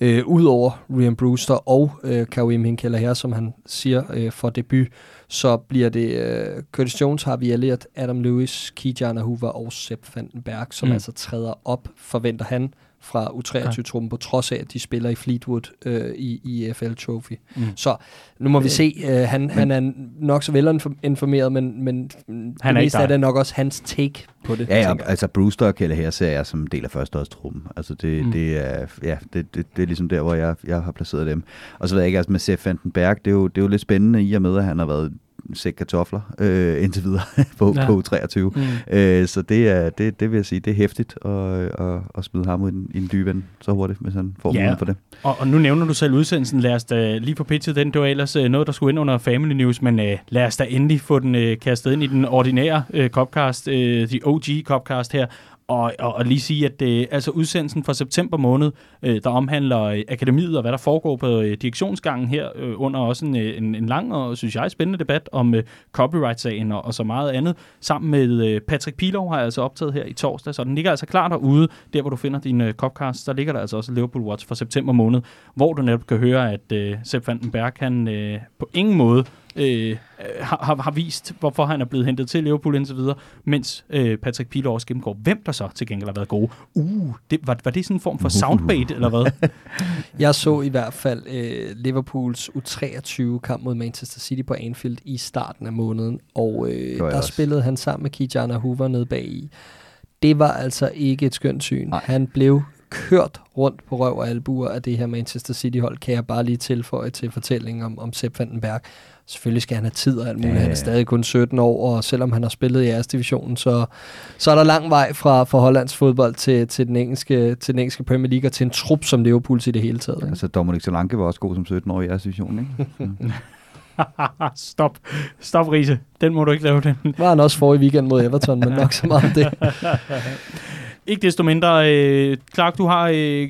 øh, udover Ryan Brewster og øh, Karim Hinkela her, som han siger øh, for debut, så bliver det øh, Curtis Jones, Harvey Elliott, Adam Lewis, Kijan Hoover og Sepp Vandenberg, som mm. altså træder op, forventer han, fra U23-truppen, på trods af, at de spiller i Fleetwood øh, i, i EFL Trophy. Mm. Så nu må vi se. Uh, han, han er nok så velinformeret, men, men han det er meste dig. det er nok også hans take på det. Ja, ja altså Brewster og Kelle her ser jeg som del af førsteårstruppen. Altså det, Mm. det er, ja, det, det, det er ligesom der, hvor jeg, jeg har placeret dem. Og så ved jeg ikke, altså med Sepp Vandenberg, det er, jo, det er jo lidt spændende i og med, at han har været sæk kartofler øh, indtil videre på, Ja. på 23. Mm. Øh, så det, er, det, det vil jeg sige, det er hæftigt at, at, at smide ham ud i en, dybe ende så hurtigt, hvis han får Ja. for det. Og, og nu nævner du selv udsendelsen. Lad os da lige få pitchet den. Det var ellers øh, noget, der skulle ind under Family News, men øh, lad os da endelig få den øh, kastet ind i den ordinære øh, Copcast, øh, the OG Copcast her. Og, og, og lige sige, at øh, altså udsendelsen fra september måned, øh, der omhandler øh, akademiet og hvad der foregår på øh, direktionsgangen her, øh, under også en, øh, en, en lang og, synes jeg, spændende debat om øh, copyright-sagen og, og så meget andet. Sammen med øh, Patrick Pilov har jeg altså optaget her i torsdag, så den ligger altså klar derude, der hvor du finder din øh, Copcast. Der ligger der altså også Liverpool Watch for september måned, hvor du netop kan høre, at øh, Sepp Vandenberg han øh, på ingen måde øh, har, har, vist, hvorfor han er blevet hentet til Liverpool indtil videre, mens øh, Patrick Pilov også gennemgår, hvem der så til gengæld har været gode. Uh, det, var, var det sådan en form for soundbait, eller hvad? Jeg så i hvert fald øh, Liverpools U23-kamp mod Manchester City på Anfield i starten af måneden, og øh, der også. spillede han sammen med Kijana Hoover nede bag i. Det var altså ikke et skønt syn. Nej. Han blev kørt rundt på røv og albuer af det her Manchester City-hold, kan jeg bare lige tilføje til fortællingen om, om Sepp Vandenberg. Selvfølgelig skal han have tid og alt muligt. Ja, Han ja. er stadig kun 17 år, og selvom han har spillet i jeres divisionen, så, så er der lang vej fra, fra Hollands fodbold til, til, den engelske, til den engelske Premier League og til en trup som Liverpool i det hele taget. Ikke? Altså Dominic Solanke var også god som 17 år i jeres division, ikke? Stop. Stop, Riese. Den må du ikke lave, den. Var han også for i weekend mod Everton, men nok så meget om det. Ikke desto mindre, øh, Clark, du har øh,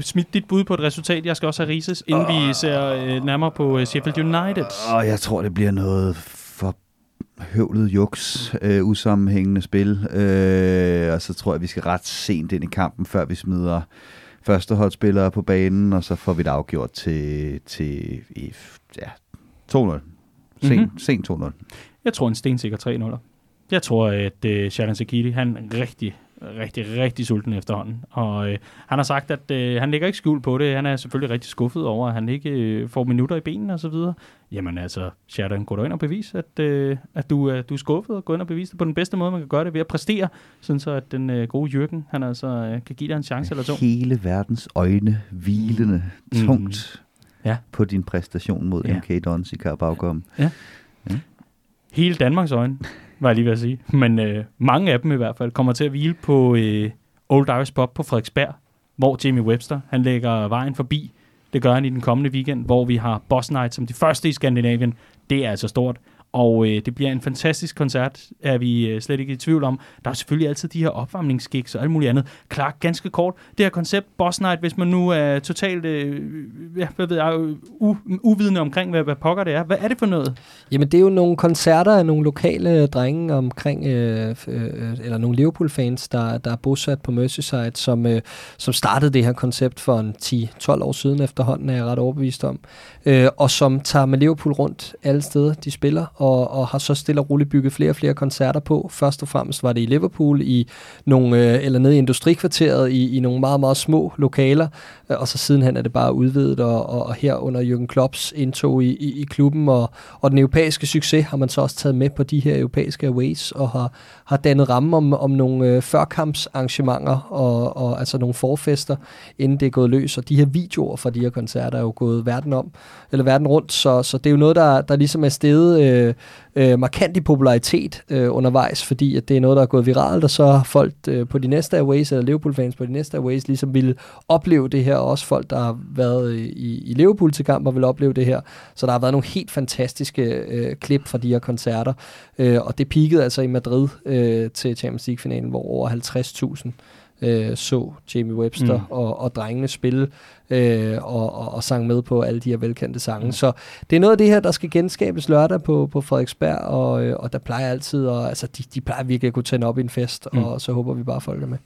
smidt dit bud på et resultat. Jeg skal også have Rises, inden vi ser øh, nærmere på øh, Sheffield United. Og jeg tror, det bliver noget for høvlet juks, øh, usammenhængende spil. Øh, og så tror jeg, vi skal ret sent ind i kampen, før vi smider førsteholdsspillere på banen, og så får vi det afgjort til, til ja, 2-0. Sen, Mhm. mm-hmm. Sent 2-0. Jeg tror en stensikker 3-0. Jeg tror, at øh, Shalan Sakiti, han rigtig, rigtig, rigtig sulten efterhånden. Og øh, han har sagt, at øh, han lægger ikke skjul på det. Han er selvfølgelig rigtig skuffet over, at han ikke øh, får minutter i benene og så videre. Jamen altså, Shalan, gå ind og bevis, at, øh, at du, øh, du er skuffet, og gå ind og bevise det på den bedste måde, man kan gøre det, ved at præstere, sådan så at den øh, gode Jürgen, han altså øh, kan give dig en chance eller to. Hele verdens øjne hvilende Mm. tungt Ja. på din præstation mod Ja. MK Dons i Carabao hele Danmarks øjne, var jeg lige ved at sige. Men øh, mange af dem i hvert fald kommer til at hvile på øh, Old Irish Pub på Frederiksberg, hvor Jamie Webster han lægger vejen forbi. Det gør han i den kommende weekend, hvor vi har Boss Night som de første i Skandinavien. Det er altså stort. Og øh, det bliver en fantastisk koncert, er vi øh, slet ikke i tvivl om. Der er selvfølgelig altid de her opvarmningsgigs og alt muligt andet. Klart, ganske kort. Det her koncept, Boss Night, hvis man nu er totalt øh, ja, hvad ved jeg, u- uvidende omkring, hvad, hvad pokker det er. Hvad er det for noget? Jamen, det er jo nogle koncerter af nogle lokale drenge omkring, øh, øh, eller nogle Liverpool-fans, der, der er bosat på Merseyside, som, øh, som startede det her koncept for en 10-12 år siden efterhånden, er jeg ret overbevist om, øh, og som tager med Liverpool rundt alle steder, de spiller, og, og har så stille og roligt bygget flere og flere koncerter på. Først og fremmest var det i Liverpool, i nogle, øh, eller nede i industrikvarteret, i, i nogle meget, meget små lokaler, øh, og så sidenhen er det bare udvidet, og, og, og her under Jürgen Klopps indtog i, i, i klubben, og, og den europæiske succes har man så også taget med på de her europæiske aways, og har, har dannet ramme om, om nogle øh, førkampsarrangementer, og, og altså nogle forfester, inden det er gået løs, og de her videoer fra de her koncerter er jo gået verden om, eller verden rundt, så, så det er jo noget, der, der ligesom er steget øh, Øh, øh, markant i popularitet øh, undervejs, fordi at det er noget, der er gået viralt, og så folk øh, på de næste Airways, eller Liverpool-fans på de næste Airways, ligesom ville opleve det her, og også folk, der har været øh, i, i Liverpool til kamp, og vil opleve det her. Så der har været nogle helt fantastiske øh, klip fra de her koncerter, øh, og det peakede altså i Madrid øh, til Champions League-finalen, hvor over 50.000 øh, så Jamie Webster mm. og, og drengene spille øh, og, og, og sang med på alle de her velkendte sange. Mm. Så det er noget af det her, der skal genskabes lørdag på, på Frederiksberg, og, øh, og der plejer altid, og, altså de, de plejer virkelig at kunne tænde op i en fest, mm. og så håber vi bare, at folk er med.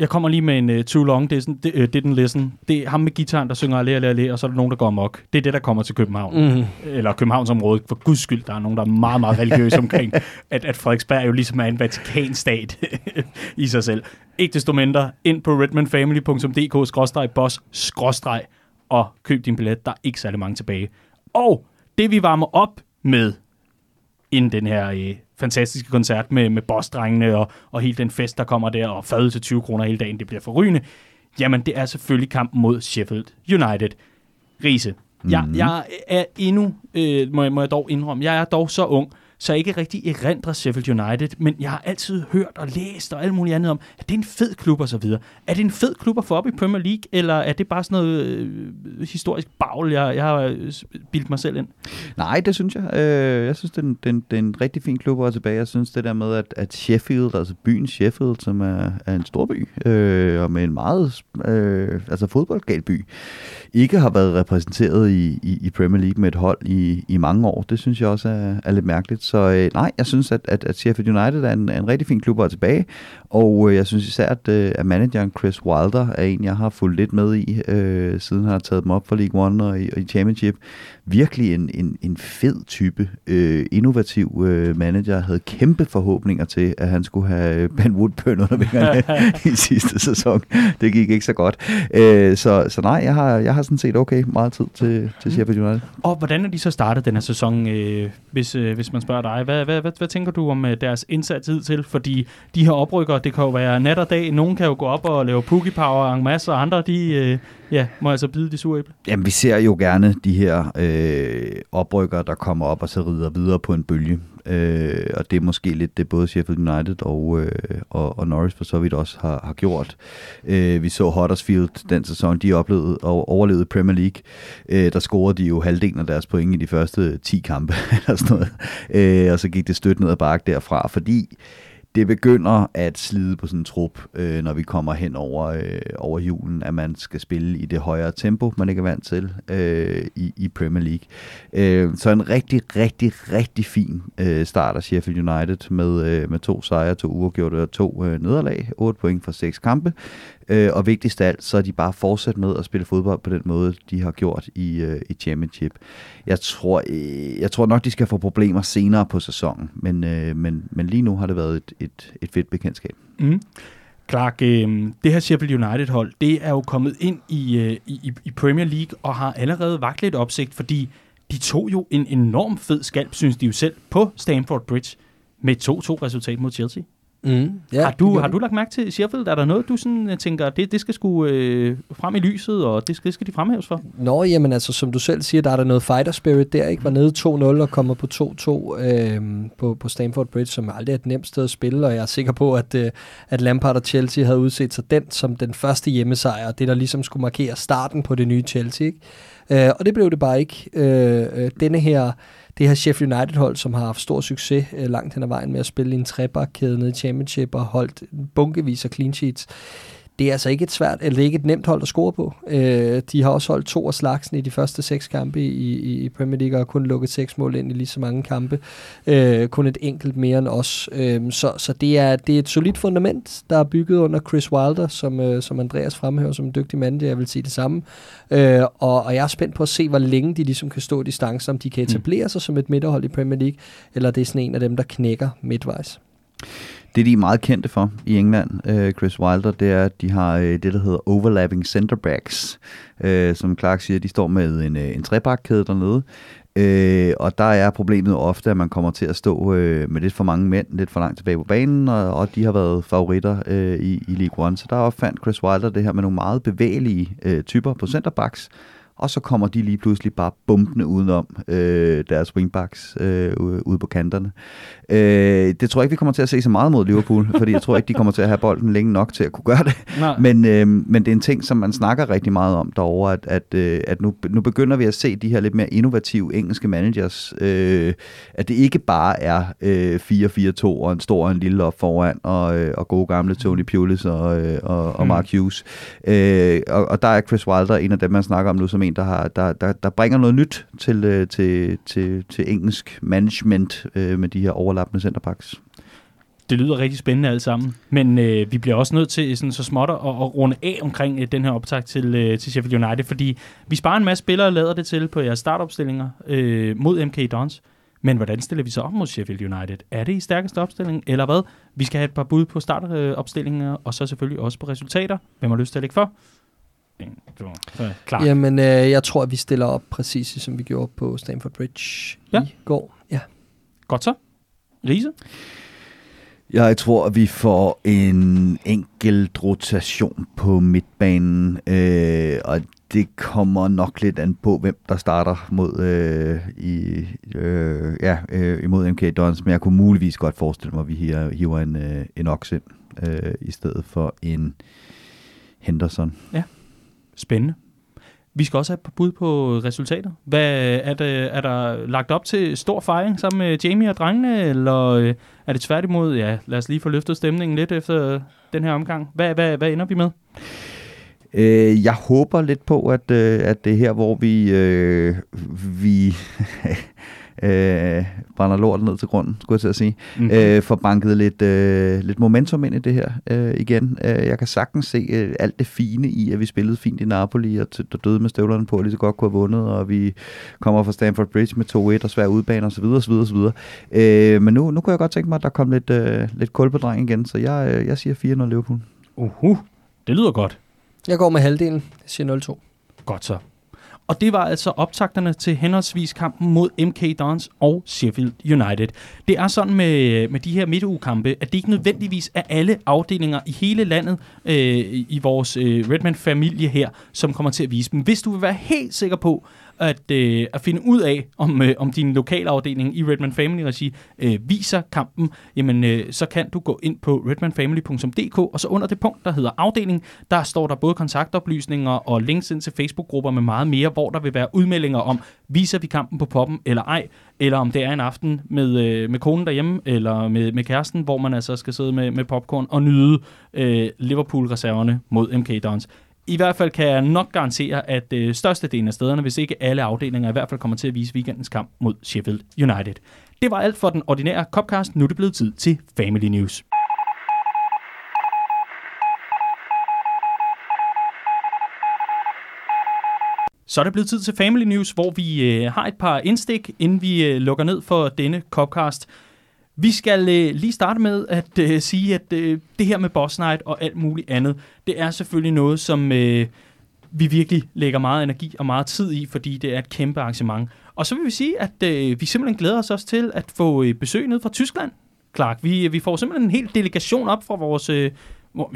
Jeg kommer lige med en uh, too long det, det, uh, didn't listen. Det er ham med gitaren, der synger alle, alle, alle, og så er der nogen, der går amok. Det er det, der kommer til København. Mm. Eller Københavnsområdet. For guds skyld, der er nogen, der er meget, meget religiøse omkring, at, at Frederiksberg jo ligesom er en vatikanstat i sig selv. Ikke desto mindre, ind på redmanfamily.dk-boss og køb din billet. Der er ikke særlig mange tilbage. Og det vi varmer op med inden den her øh, fantastiske koncert med, med bossdrengene og, og hele den fest, der kommer der, og fad til 20 kroner hele dagen, det bliver forrygende. Jamen, det er selvfølgelig kampen mod Sheffield United. Riese, mm-hmm. jeg, jeg er endnu, øh, må, jeg, må jeg dog indrømme, jeg er dog så ung, så jeg ikke rigtig erindrer Sheffield United, men jeg har altid hørt og læst og alt muligt andet om, at det er en fed klub og så videre. Er det en fed klub at få op i Premier League, eller er det bare sådan noget øh, historisk bagl, jeg, jeg har øh, bildt mig selv ind? Nej, det synes jeg. Øh, jeg synes, det er, en, det, er en, det er en rigtig fin klub at være tilbage. Jeg synes det der med, at, at Sheffield, altså byen Sheffield, som er, er en stor by, øh, og med en meget øh, altså fodboldgal by, ikke har været repræsenteret i, i, i Premier League med et hold i, i mange år. Det synes jeg også er, er lidt mærkeligt. Så øh, nej, jeg synes, at, at, at Sheffield United er en, er en rigtig fin klub at være tilbage. Og øh, jeg synes især, at, øh, at manageren Chris Wilder er en, jeg har fulgt lidt med i, øh, siden han har taget dem op for League One og i, og i Championship. Virkelig en, en, en fed type, øh, innovativ øh, manager. Jeg havde kæmpe forhåbninger til, at han skulle have Ben Woodburn under vingerne i sidste sæson. Det gik ikke så godt. Øh, så, så nej, jeg har, jeg har sådan set okay meget tid til, til Sheffield United. Og hvordan er de så startet den her sæson, øh, hvis, øh, hvis man spørger dig? Hvad, hvad, hvad, hvad tænker du om øh, deres indsats til? Fordi de her oprykker, det kan jo være nat og dag. Nogen kan jo gå op og lave pookie power en masse, og andre, de øh, ja, må altså bide de sure æble. Jamen, vi ser jo gerne de her øh, oprykker, der kommer op og så rider videre på en bølge. Øh, og det er måske lidt det, både Sheffield United og, øh, og, og Norris for så vidt også har, har gjort. Øh, vi så Huddersfield den sæson, de oplevede og overlevede Premier League. Øh, der scorede de jo halvdelen af deres point i de første 10 kampe, eller sådan noget. Øh, og så gik det stødt ned ad bakke derfra, fordi det begynder at slide på sådan en trup, øh, når vi kommer hen over, øh, over julen, at man skal spille i det højere tempo, man ikke er vant til øh, i, i Premier League. Øh, så en rigtig, rigtig, rigtig fin øh, start af Sheffield United med, øh, med to sejre, to uafgjorte og to øh, nederlag, 8 point for seks kampe. Øh, og vigtigst af alt, så er de bare fortsat med at spille fodbold på den måde, de har gjort i, øh, i Championship. Jeg tror, øh, jeg tror nok, de skal få problemer senere på sæsonen, men, øh, men, men lige nu har det været et, et, et fedt bekendtskab. Mm. Clark, øh, det her Sheffield United-hold, det er jo kommet ind i, øh, i, i Premier League og har allerede vagt lidt opsigt, fordi de tog jo en enorm fed skalp, synes de jo selv, på Stamford Bridge med 2-2-resultat mod Chelsea. Mm, ja, har, du, har du lagt mærke til Sheffield? Er der noget, du sådan, øh, tænker, det, det skal sgu øh, frem i lyset, og det skal, det skal de fremhæves for? Nå, jamen altså, som du selv siger, der er der noget fighter spirit der, ikke? Var nede 2-0 og kommer på 2-2 øh, på, på Stamford Bridge, som aldrig er et nemt sted at spille, og jeg er sikker på, at, øh, at Lampard og Chelsea havde udset sig den som den første hjemmesejr, det der ligesom skulle markere starten på det nye Chelsea, ikke? Øh, og det blev det bare ikke. Øh, øh, denne her det her Sheffield United-hold, som har haft stor succes øh, langt hen ad vejen med at spille i en trebakkæde nede i Championship og holdt bunkevis af clean sheets, det er altså ikke et svært, eller ikke et nemt hold at score på. Øh, de har også holdt to af slagsen i de første seks kampe i, i Premier League, og har kun lukket seks mål ind i lige så mange kampe. Øh, kun et enkelt mere end os. Øh, så så det, er, det er et solidt fundament, der er bygget under Chris Wilder, som, øh, som Andreas fremhæver som en dygtig mand. Jeg vil sige det samme. Øh, og, og jeg er spændt på at se, hvor længe de ligesom kan stå distancer, om de kan etablere mm. sig som et midterhold i Premier League, eller det er sådan en af dem, der knækker midtvejs. Det, de er meget kendte for i England, øh, Chris Wilder, det er, at de har øh, det, der hedder overlapping centerbacks. Øh, som Clark siger, de står med en, øh, en trebakkæde dernede. Øh, og der er problemet ofte, at man kommer til at stå øh, med lidt for mange mænd, lidt for langt tilbage på banen, og, og de har været favoritter øh, i, i League One. Så der opfandt Chris Wilder det her med nogle meget bevægelige øh, typer på centerbacks, og så kommer de lige pludselig bare bumpende udenom øh, deres wingbacks øh, ude på kanterne. Øh, det tror jeg ikke, vi kommer til at se så meget mod Liverpool, fordi jeg tror ikke, de kommer til at have bolden længe nok til at kunne gøre det. Men, øh, men det er en ting, som man snakker rigtig meget om derovre, at, at, øh, at nu, nu begynder vi at se de her lidt mere innovative engelske managers, øh, at det ikke bare er øh, 4-4-2 og en stor og en lille op foran, og, øh, og gode gamle Tony Pulis og, øh, og, og Mark Hughes. Øh, og, og der er Chris Wilder en af dem, man snakker om nu, som en, der, har, der, der, der bringer noget nyt til, øh, til, til, til engelsk management øh, med de her overlappende centerpacks. Det lyder rigtig spændende alt sammen, men øh, vi bliver også nødt til sådan, så småt at, at runde af omkring øh, den her optag til, øh, til Sheffield United, fordi vi sparer en masse spillere og lader det til på jeres startopstillinger øh, mod MK Dons. Men hvordan stiller vi så op mod Sheffield United? Er det i stærkeste opstilling, eller hvad? Vi skal have et par bud på startopstillinger, øh, og så selvfølgelig også på resultater. Hvem har lyst til at lægge for? Du, så, klar. Jamen, øh, jeg tror, at vi stiller op præcis som vi gjorde på Stamford Bridge ja. i går. Ja. Godt så. Lise? Jeg tror, at vi får en enkelt rotation på midtbanen, øh, og det kommer nok lidt an på, hvem der starter mod øh, i, øh, ja, øh, imod MK Dons, men jeg kunne muligvis godt forestille mig, at vi hiver, hiver en, øh, en Ox ind, øh, i stedet for en Henderson. Ja. Spændende. Vi skal også have et bud på resultater. Hvad, er, det, er der lagt op til stor fejring sammen med Jamie og drengene, eller øh, er det tværtimod, ja, lad os lige få løftet stemningen lidt efter den her omgang. Hvad, hvad, hvad ender vi med? Øh, jeg håber lidt på, at, øh, at det er her, hvor vi, øh, vi øh, brænder lortet ned til grunden, skulle jeg til at sige. Mm-hmm. Øh, får banket lidt, øh, lidt momentum ind i det her øh, igen. Øh, jeg kan sagtens se øh, alt det fine i, at vi spillede fint i Napoli, og der døde med støvlerne på, og lige så godt kunne have vundet, og vi kommer fra Stamford Bridge med 2-1 og svær udbane osv. osv., osv. Øh, men nu, nu kunne jeg godt tænke mig, at der kom lidt, øh, lidt kul på dreng igen, så jeg, øh, jeg siger 4-0 Liverpool. Uhu, det lyder godt. Jeg går med halvdelen. Jeg siger 0-2. Godt så. Og det var altså optakterne til henholdsvis kampen mod MK Dons og Sheffield United. Det er sådan med, med de her midtugekampe, at det ikke nødvendigvis er alle afdelinger i hele landet øh, i vores øh, Redman-familie her, som kommer til at vise dem. Hvis du vil være helt sikker på, at, øh, at finde ud af, om, øh, om din lokalafdeling i Redman Family Regi øh, viser kampen, jamen øh, så kan du gå ind på redmanfamily.dk, og så under det punkt, der hedder afdeling, der står der både kontaktoplysninger og links ind til Facebook-grupper med meget mere, hvor der vil være udmeldinger om, viser vi kampen på poppen eller ej, eller om det er en aften med, øh, med konen derhjemme, eller med, med kæresten, hvor man altså skal sidde med, med popcorn og nyde øh, Liverpool-reserverne mod MK Dons. I hvert fald kan jeg nok garantere, at øh, størstedelen af stederne, hvis ikke alle afdelinger, i hvert fald kommer til at vise weekendens kamp mod Sheffield United. Det var alt for den ordinære Copcast. Nu er det blevet tid til Family News. Så er det blevet tid til Family News, hvor vi øh, har et par indstik, inden vi øh, lukker ned for denne Copcast. Vi skal øh, lige starte med at øh, sige, at øh, det her med Boss Night og alt muligt andet, det er selvfølgelig noget, som øh, vi virkelig lægger meget energi og meget tid i, fordi det er et kæmpe arrangement. Og så vil vi sige, at øh, vi simpelthen glæder os også til at få øh, besøg ned fra Tyskland. Clark, vi, øh, vi får simpelthen en hel delegation op fra vores øh,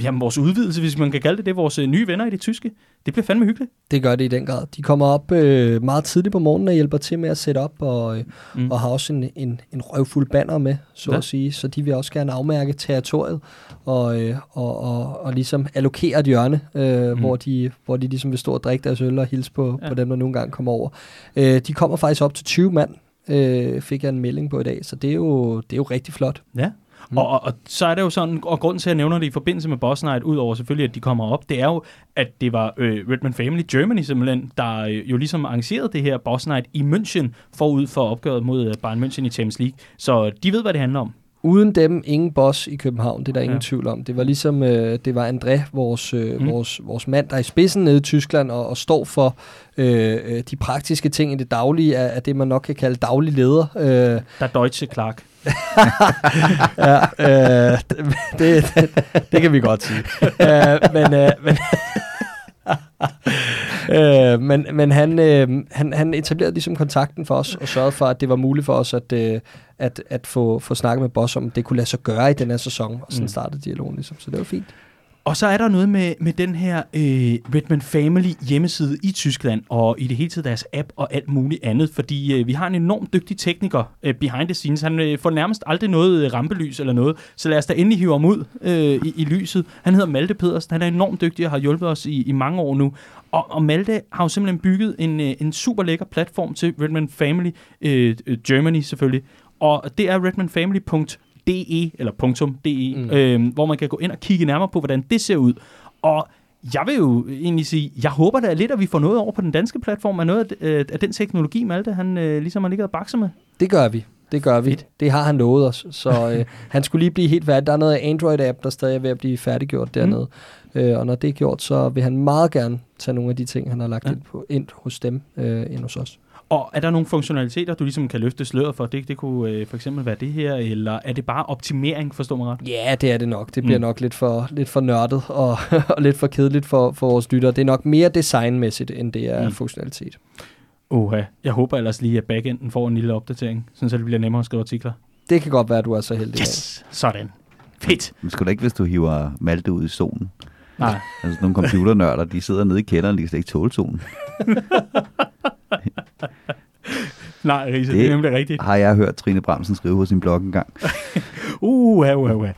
jamen, vores udvidelse, hvis man kan kalde det det, vores øh, nye venner i det tyske. Det bliver fandme hyggeligt. Det gør det i den grad. De kommer op øh, meget tidligt på morgenen og hjælper til med at sætte op, og, øh, mm. og har også en, en, en røvfuld banner med, så ja. at sige. Så de vil også gerne afmærke territoriet og, øh, og, og, og ligesom allokere et hjørne, øh, mm. hvor, de, hvor de ligesom vil stå og drikke deres øl og hilse på, ja. på dem, der nogle gange kommer over. Øh, de kommer faktisk op til 20 mand, øh, fik jeg en melding på i dag, så det er jo, det er jo rigtig flot. Ja, Mm. Og, og, og så er det jo sådan, og grunden til, at jeg nævner det i forbindelse med Boss Night, udover selvfølgelig, at de kommer op, det er jo, at det var øh, Redman Family Germany simpelthen, der øh, jo ligesom arrangerede det her Boss Night i München, forud for opgøret mod øh, Bayern München i Champions League. Så de ved, hvad det handler om. Uden dem, ingen boss i København, det er der ingen Ja. tvivl om. Det var ligesom, øh, det var André, vores, øh, Mm. vores, vores mand, der er i spidsen nede i Tyskland og, og står for øh, øh, de praktiske ting i det daglige, af, af det man nok kan kalde daglig leder. Øh, Der er Deutsche Clark. Ja, øh, det, det, det kan vi godt sige. øh, men, øh, men, øh, men, men han, øh, han, han etablerede ligesom kontakten for os og sørgede for, at det var muligt for os at, øh, at, at få, få snakket med Boss om, det kunne lade sig gøre i den her sæson. Og sådan Mm. startede dialogen ligesom, så det var fint. Og så er der noget med, med den her øh, Redman Family hjemmeside i Tyskland, og i det hele taget deres app og alt muligt andet, fordi øh, vi har en enormt dygtig tekniker øh, behind the scenes. Han øh, får nærmest aldrig noget øh, rampelys eller noget, så lad os da endelig hive ham ud øh, i, i lyset. Han hedder Malte Pedersen, han er enormt dygtig og har hjulpet os i, i mange år nu. Og, og Malte har jo simpelthen bygget en, øh, en super lækker platform til Redman Family, øh, øh, Germany selvfølgelig, og det er redmanfamily.de, eller .de, mm. Mm. øh, hvor man kan gå ind og kigge nærmere på, hvordan det ser ud. Og jeg vil jo egentlig sige, jeg håber da lidt, at vi får noget over på den danske platform af noget af, øh, af den teknologi, Malte, han øh, ligesom har ligget og bakset med. Det gør vi. Det gør vi. Fedt. Det har han lovet os. Så øh, han skulle lige blive helt færdig. Der er noget Android-app, der stadig er ved at blive færdiggjort dernede. Mm. Øh, og når det er gjort, så vil han meget gerne tage nogle af de ting, han har lagt ja. ind, på, ind hos dem, øh, ind hos os. Og er der nogle funktionaliteter, du ligesom kan løfte sløret for? Det, det kunne øh, for eksempel være det her, eller er det bare optimering, forstår man ret? Ja, det er det nok. Det bliver Mm. nok lidt for, lidt for nørdet og, og lidt for kedeligt for, for vores lyttere. Det er nok mere designmæssigt, end det er Mm. funktionalitet. Oha, jeg håber ellers lige, at backenden får en lille opdatering, sådan så det bliver nemmere at skrive artikler. Det kan godt være, at du er så heldig. Yes, sådan. Fedt. Men skal du ikke, hvis du hiver Malte ud i solen? Nej, Altså nogle computernørder, de sidder nede i kælderen, de kan slet ikke tåle solen. nej, Riese, det, Det- er nemlig rigtigt. Har jeg hørt Trine Bramsen skrive på sin blog engang. Uh, uh, uh, uh.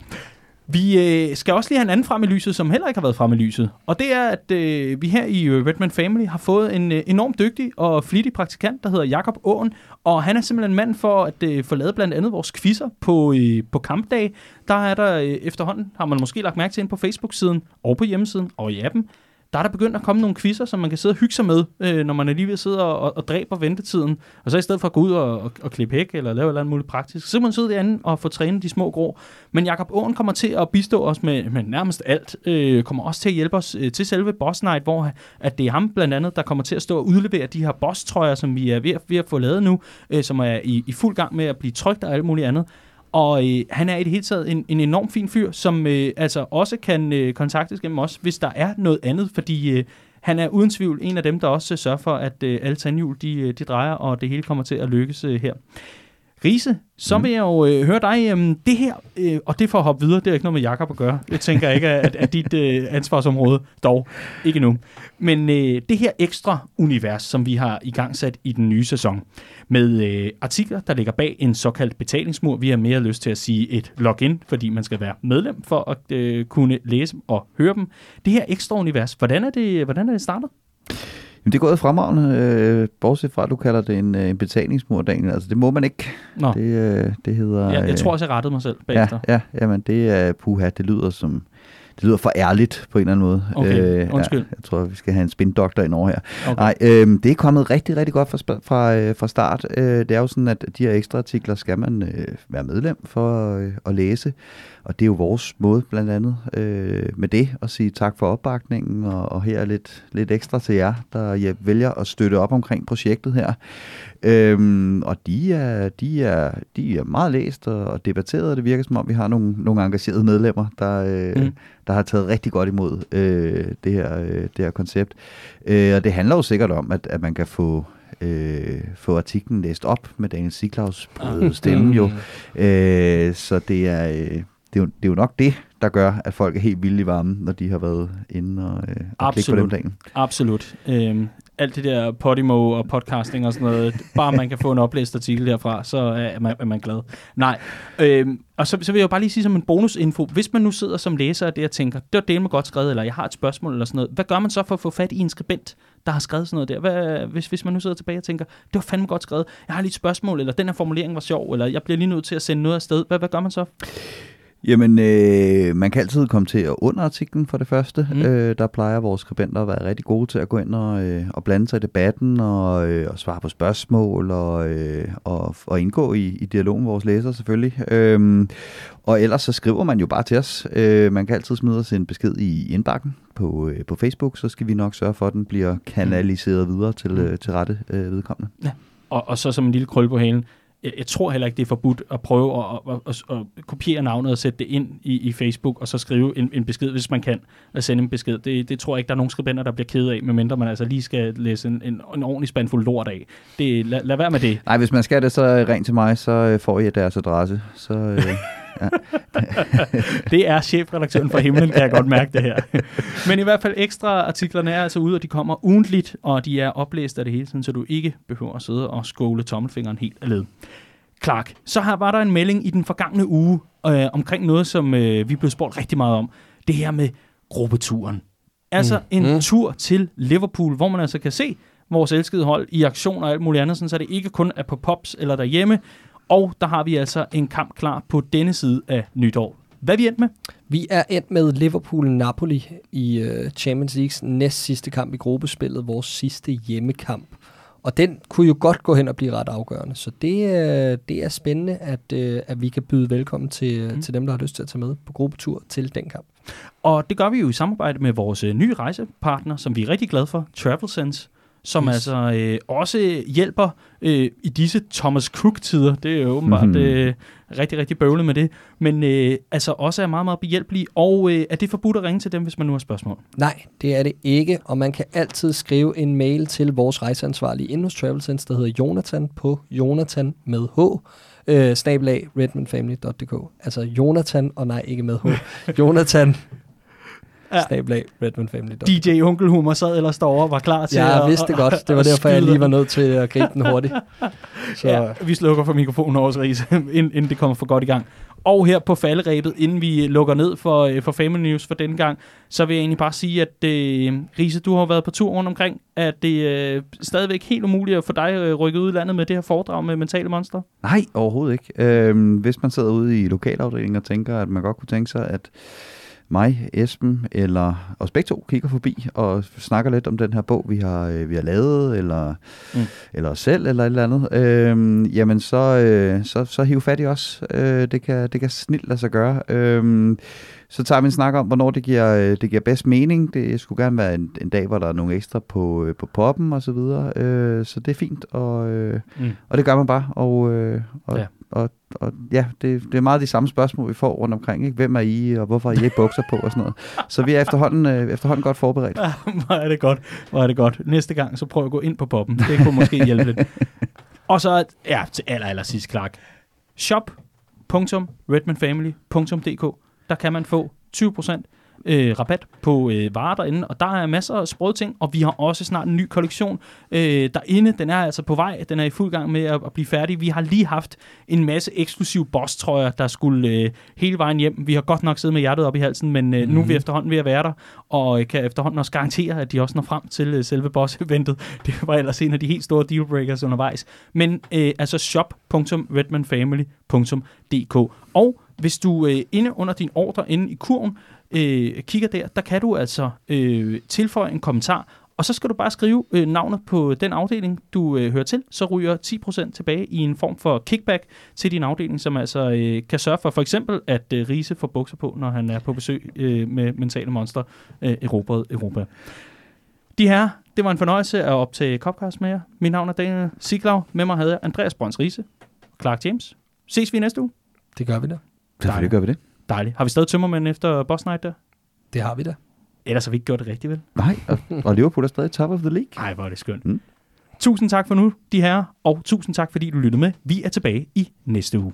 Vi øh, skal også lige have en anden frem i lyset, som heller ikke har været frem i lyset. Og det er, at øh, vi her i øh, Redman Family har fået en øh, enormt dygtig og flittig praktikant, der hedder Jakob Åen. Og han er simpelthen mand for at øh, få lavet blandt andet vores quizzer på, øh, på kampdag. Der er der øh, efterhånden, har man måske lagt mærke til ind på Facebook-siden og på hjemmesiden og i appen, der er der begyndt at komme nogle quizzer, som man kan sidde og hygge sig med, øh, når man alligevel sidder og, og dræber ventetiden. Og så i stedet for at gå ud og, og, og klippe hæk eller lave et eller andet muligt praktisk, så kan man sidde derinde og få trænet de små grå. Men Jakob Åen kommer til at bistå os med, med nærmest alt. Øh, kommer også til at hjælpe os øh, til selve Boss Night, hvor at det er ham blandt andet, der kommer til at stå og udlevere de her boss-trøjer, som vi er ved ved at få lavet nu, øh, som er i, i fuld gang med at blive trygt og alt muligt andet. Og øh, han er i det hele taget en, en enorm fin fyr, som øh, altså også kan øh, kontaktes gennem os, hvis der er noget andet, fordi øh, han er uden tvivl en af dem, der også sørger for, at øh, alle tandhjul de, øh, de drejer, og det hele kommer til at lykkes øh, her. Riese, så Mhm. vil jeg jo øh, høre dig, øh, det her, øh, og det for at hoppe videre, det er ikke noget med Jakob at gøre. Det tænker jeg ikke er, er dit øh, ansvarsområde, dog ikke nu. Men øh, det her ekstra univers, som vi har i gang sat i den nye sæson, med øh, artikler, der ligger bag en såkaldt betalingsmur. Vi har mere lyst til at sige et login, fordi man skal være medlem for at øh, kunne læse og høre dem. Det her ekstra univers, hvordan er det, hvordan er det startet? Jamen, det er gået fremragende, øh, bortset fra, at du kalder det en, øh, en betalingsmur, Daniel. Altså, det må man ikke. Nå, Det, øh, det hedder... ja, jeg øh, tror også, jeg rettede mig selv bagefter. Ja, ja, jamen det er puha, det lyder som det lyder for ærligt på en eller anden måde. Okay, undskyld. Ja, jeg tror, vi skal have en spindoktor ind over her. Okay. Nej, øh, det er kommet rigtig, rigtig godt fra, fra, øh, fra start. Øh, det er jo sådan, at de her ekstra artikler skal man øh, være medlem for øh, at læse. Og det er jo vores måde blandt andet øh, med det at sige tak for opbakningen. Og, og her er lidt, lidt ekstra til jer, der ja, vælger at støtte op omkring projektet her. Øhm, og de er, de, er, de er meget læst og, debatteret, og det virker som om, vi har nogle, nogle engagerede medlemmer, der, øh, Mm. der har taget rigtig godt imod øh, det, her, øh, det her koncept. Øh, og det handler jo sikkert om, at, at man kan få, øh, få artiklen læst op med Daniel Siklaus på Ah. stemme jo. Øh, så det er, øh, det, er jo, det er jo nok det, der gør, at folk er helt vilde i varmen, når de har været inde og, øh, og klikke på Absolut. dem dagen. Absolut. Øhm, alt det der Podimo og podcasting og sådan noget, bare man kan få en oplæst artikel derfra, så er man, er man glad. Nej, øhm, og så, så vil jeg jo bare lige sige som en bonusinfo, hvis man nu sidder som læser af det og tænker, det var del med godt skrevet, eller jeg har et spørgsmål eller sådan noget, hvad gør man så for at få fat i en skribent, der har skrevet sådan noget der? Hvad, hvis, hvis man nu sidder tilbage og tænker, det var fandme godt skrevet, jeg har lige et spørgsmål, eller den her formulering var sjov, eller jeg bliver lige nødt til at sende noget afsted, hvad, hvad gør man så? Jamen, øh, man kan altid komme til at under artiklen for det første. Mm. Mm. Øh, der plejer vores skribenter at være rigtig gode til at gå ind og, øh, og blande sig i debatten og, øh, og svare på spørgsmål og, øh, og, og indgå i, i dialogen med vores læsere selvfølgelig. Øhm, og ellers så skriver man jo bare til os. Øh, man kan altid smide os en besked i indbakken på, øh, på Facebook, så skal vi nok sørge for, at den bliver kanaliseret videre til, øh, til rette øh, vedkommende. Og, og så som en lille krøl på halen, jeg, jeg tror heller ikke, det er forbudt at prøve at, at, at, at, kopiere navnet og sætte det ind i, i Facebook, og så skrive en, en besked, hvis man kan, at sende en besked. Det, det tror jeg ikke, der er nogen skribenter, der bliver ked af, medmindre man altså lige skal læse en, en, en ordentlig spandfuld lort af. Det, lad, lad være med det. Nej, hvis man skal det, så ring til mig, så øh, får I deres adresse. Så, øh, Det er chefredaktøren fra himlen, kan jeg godt mærke det her. Men i hvert fald ekstra artiklerne er altså ude, og de kommer ugentligt, og de er oplæst af det hele tiden, så du ikke behøver at sidde og skåle tommelfingeren helt af led. Clark, så her var der en melding i den forgangne uge øh, omkring noget, som øh, vi blev spurgt rigtig meget om. Det her med gruppeturen. Altså Mm. en Mm. tur til Liverpool, hvor man altså kan se vores elskede hold i aktion og alt muligt andet, sådan så det ikke kun er på Pops eller derhjemme. Og der har vi altså en kamp klar på denne side af nytår. Hvad er vi endt med? Vi er endt med Liverpool-Napoli i uh, Champions Leagues næst sidste kamp i gruppespillet, vores sidste hjemmekamp. Og den kunne jo godt gå hen og blive ret afgørende. Så det, uh, det er spændende, at, uh, at vi kan byde velkommen til, Mm. mm. til dem, der har lyst til at tage med på gruppetur til den kamp. Og det gør vi jo i samarbejde med vores øh, nye rejsepartner, som vi er rigtig glade for, TravelSense, som Yes. altså øh, også hjælper øh, i disse Thomas Cook-tider. Det er jo åbenbart Mhm. øh, rigtig, rigtig bøvlet med det. Men øh, altså også er meget, meget behjælpelige. Og øh, er det forbudt at ringe til dem, hvis man nu har spørgsmål? Nej, det er det ikke, og man kan altid skrive en mail til vores rejseansvarlige inde hos TravelSense, der hedder Jonathan på Jonathan med H, øh, snabelag redmondfamily.dk. Altså Jonathan, og nej, ikke med H. Jonathan, Ja. snabelag redmondfamily.dk. DJ Onkelhummer sad ellers derovre og var klar til Jeg at... vidste det godt. Det var at derfor, jeg lige var nødt til at gribe den hurtigt. Så Ja, vi slukker for mikrofonen over Riese, inden, inden det kommer for godt i gang. Og her på falderæbet, inden vi lukker ned for, øh, for Family News for denne gang, så vil jeg egentlig bare sige, at øh, Riese, du har været på tur rundt omkring. Er det øh, stadigvæk helt umuligt at få dig øh, rykket ud i landet med det her foredrag med mentale monstre? Nej, overhovedet ikke. Øhm, hvis man sidder ude i lokalafdelingen og tænker, at man godt kunne tænke sig, at mig, Esben eller os begge to kigger forbi og snakker lidt om den her bog, vi har, øh, vi har lavet, eller, Mm. eller os selv, eller et eller andet, øhm, jamen så, øh, så, så hiv fat i os. Øh, det, kan, det kan snilt lade sig gøre. Øhm, så tager vi en snak om, hvornår det giver, øh, det giver bedst mening. Det skulle gerne være en, en dag, hvor der er nogle ekstra på, øh, på poppen og så videre. Øh, så det er fint, og, øh, Mm. og det gør man bare. Og, øh, og, Ja. Og, og ja, det, det er meget de samme spørgsmål, vi får rundt omkring. Ikke? Hvem er I, og hvorfor har I ikke bukser på og sådan noget. Så vi er efterhånden, øh, efterhånden godt forberedt. Hvor er det godt. Hvor er det godt. Næste gang, så prøv at gå ind på poppen. Det kunne måske hjælpe lidt. Og så, ja, til aller, aller sidst, Clark. shop.redmanfamily.dk Der kan man få 20% øh, rabat på øh, varer derinde, og der er masser af sprøde ting, og vi har også snart en ny kollektion øh, derinde. Den er altså på vej, den er i fuld gang med at, at blive færdig. Vi har lige haft en masse eksklusive boss-trøjer, der skulle øh, hele vejen hjem. Vi har godt nok siddet med hjertet op i halsen, men øh, mm-hmm. nu er vi efterhånden ved at være der, og øh, kan efterhånden også garantere, at de også når frem til øh, selve boss-eventet. Det var ellers en af de helt store dealbreakers undervejs. Men øh, altså shop.redmanfamily.dk Og hvis du øh, inde under din ordre, inde i kurven, øh, kigger der, der kan du altså øh, tilføje en kommentar, og så skal du bare skrive øh, navnet på den afdeling, du øh, hører til, så ryger 10% tilbage i en form for kickback til din afdeling, som altså øh, kan sørge for for eksempel, at øh, Riese får bukser på, når han er på besøg øh, med mentale monstre øh, erobret Europa. De her, det var en fornøjelse at optage Copcast med jer. Mit navn er Daniel Siglau. Med mig havde jeg Andreas Brøns Riese, Clark James. Ses vi næste uge. det gør vi da. Selvfølgelig gør vi det. Dejligt. Har vi stadig tømmermænd efter Boss Night der? Det har vi da. Ellers har vi ikke gjort det rigtigt, vel? Nej, og, og Liverpool er stadig top of the league. Nej, hvor er det skønt. Mm. Tusind tak for nu, de her, og tusind tak, fordi du lyttede med. Vi er tilbage i næste uge.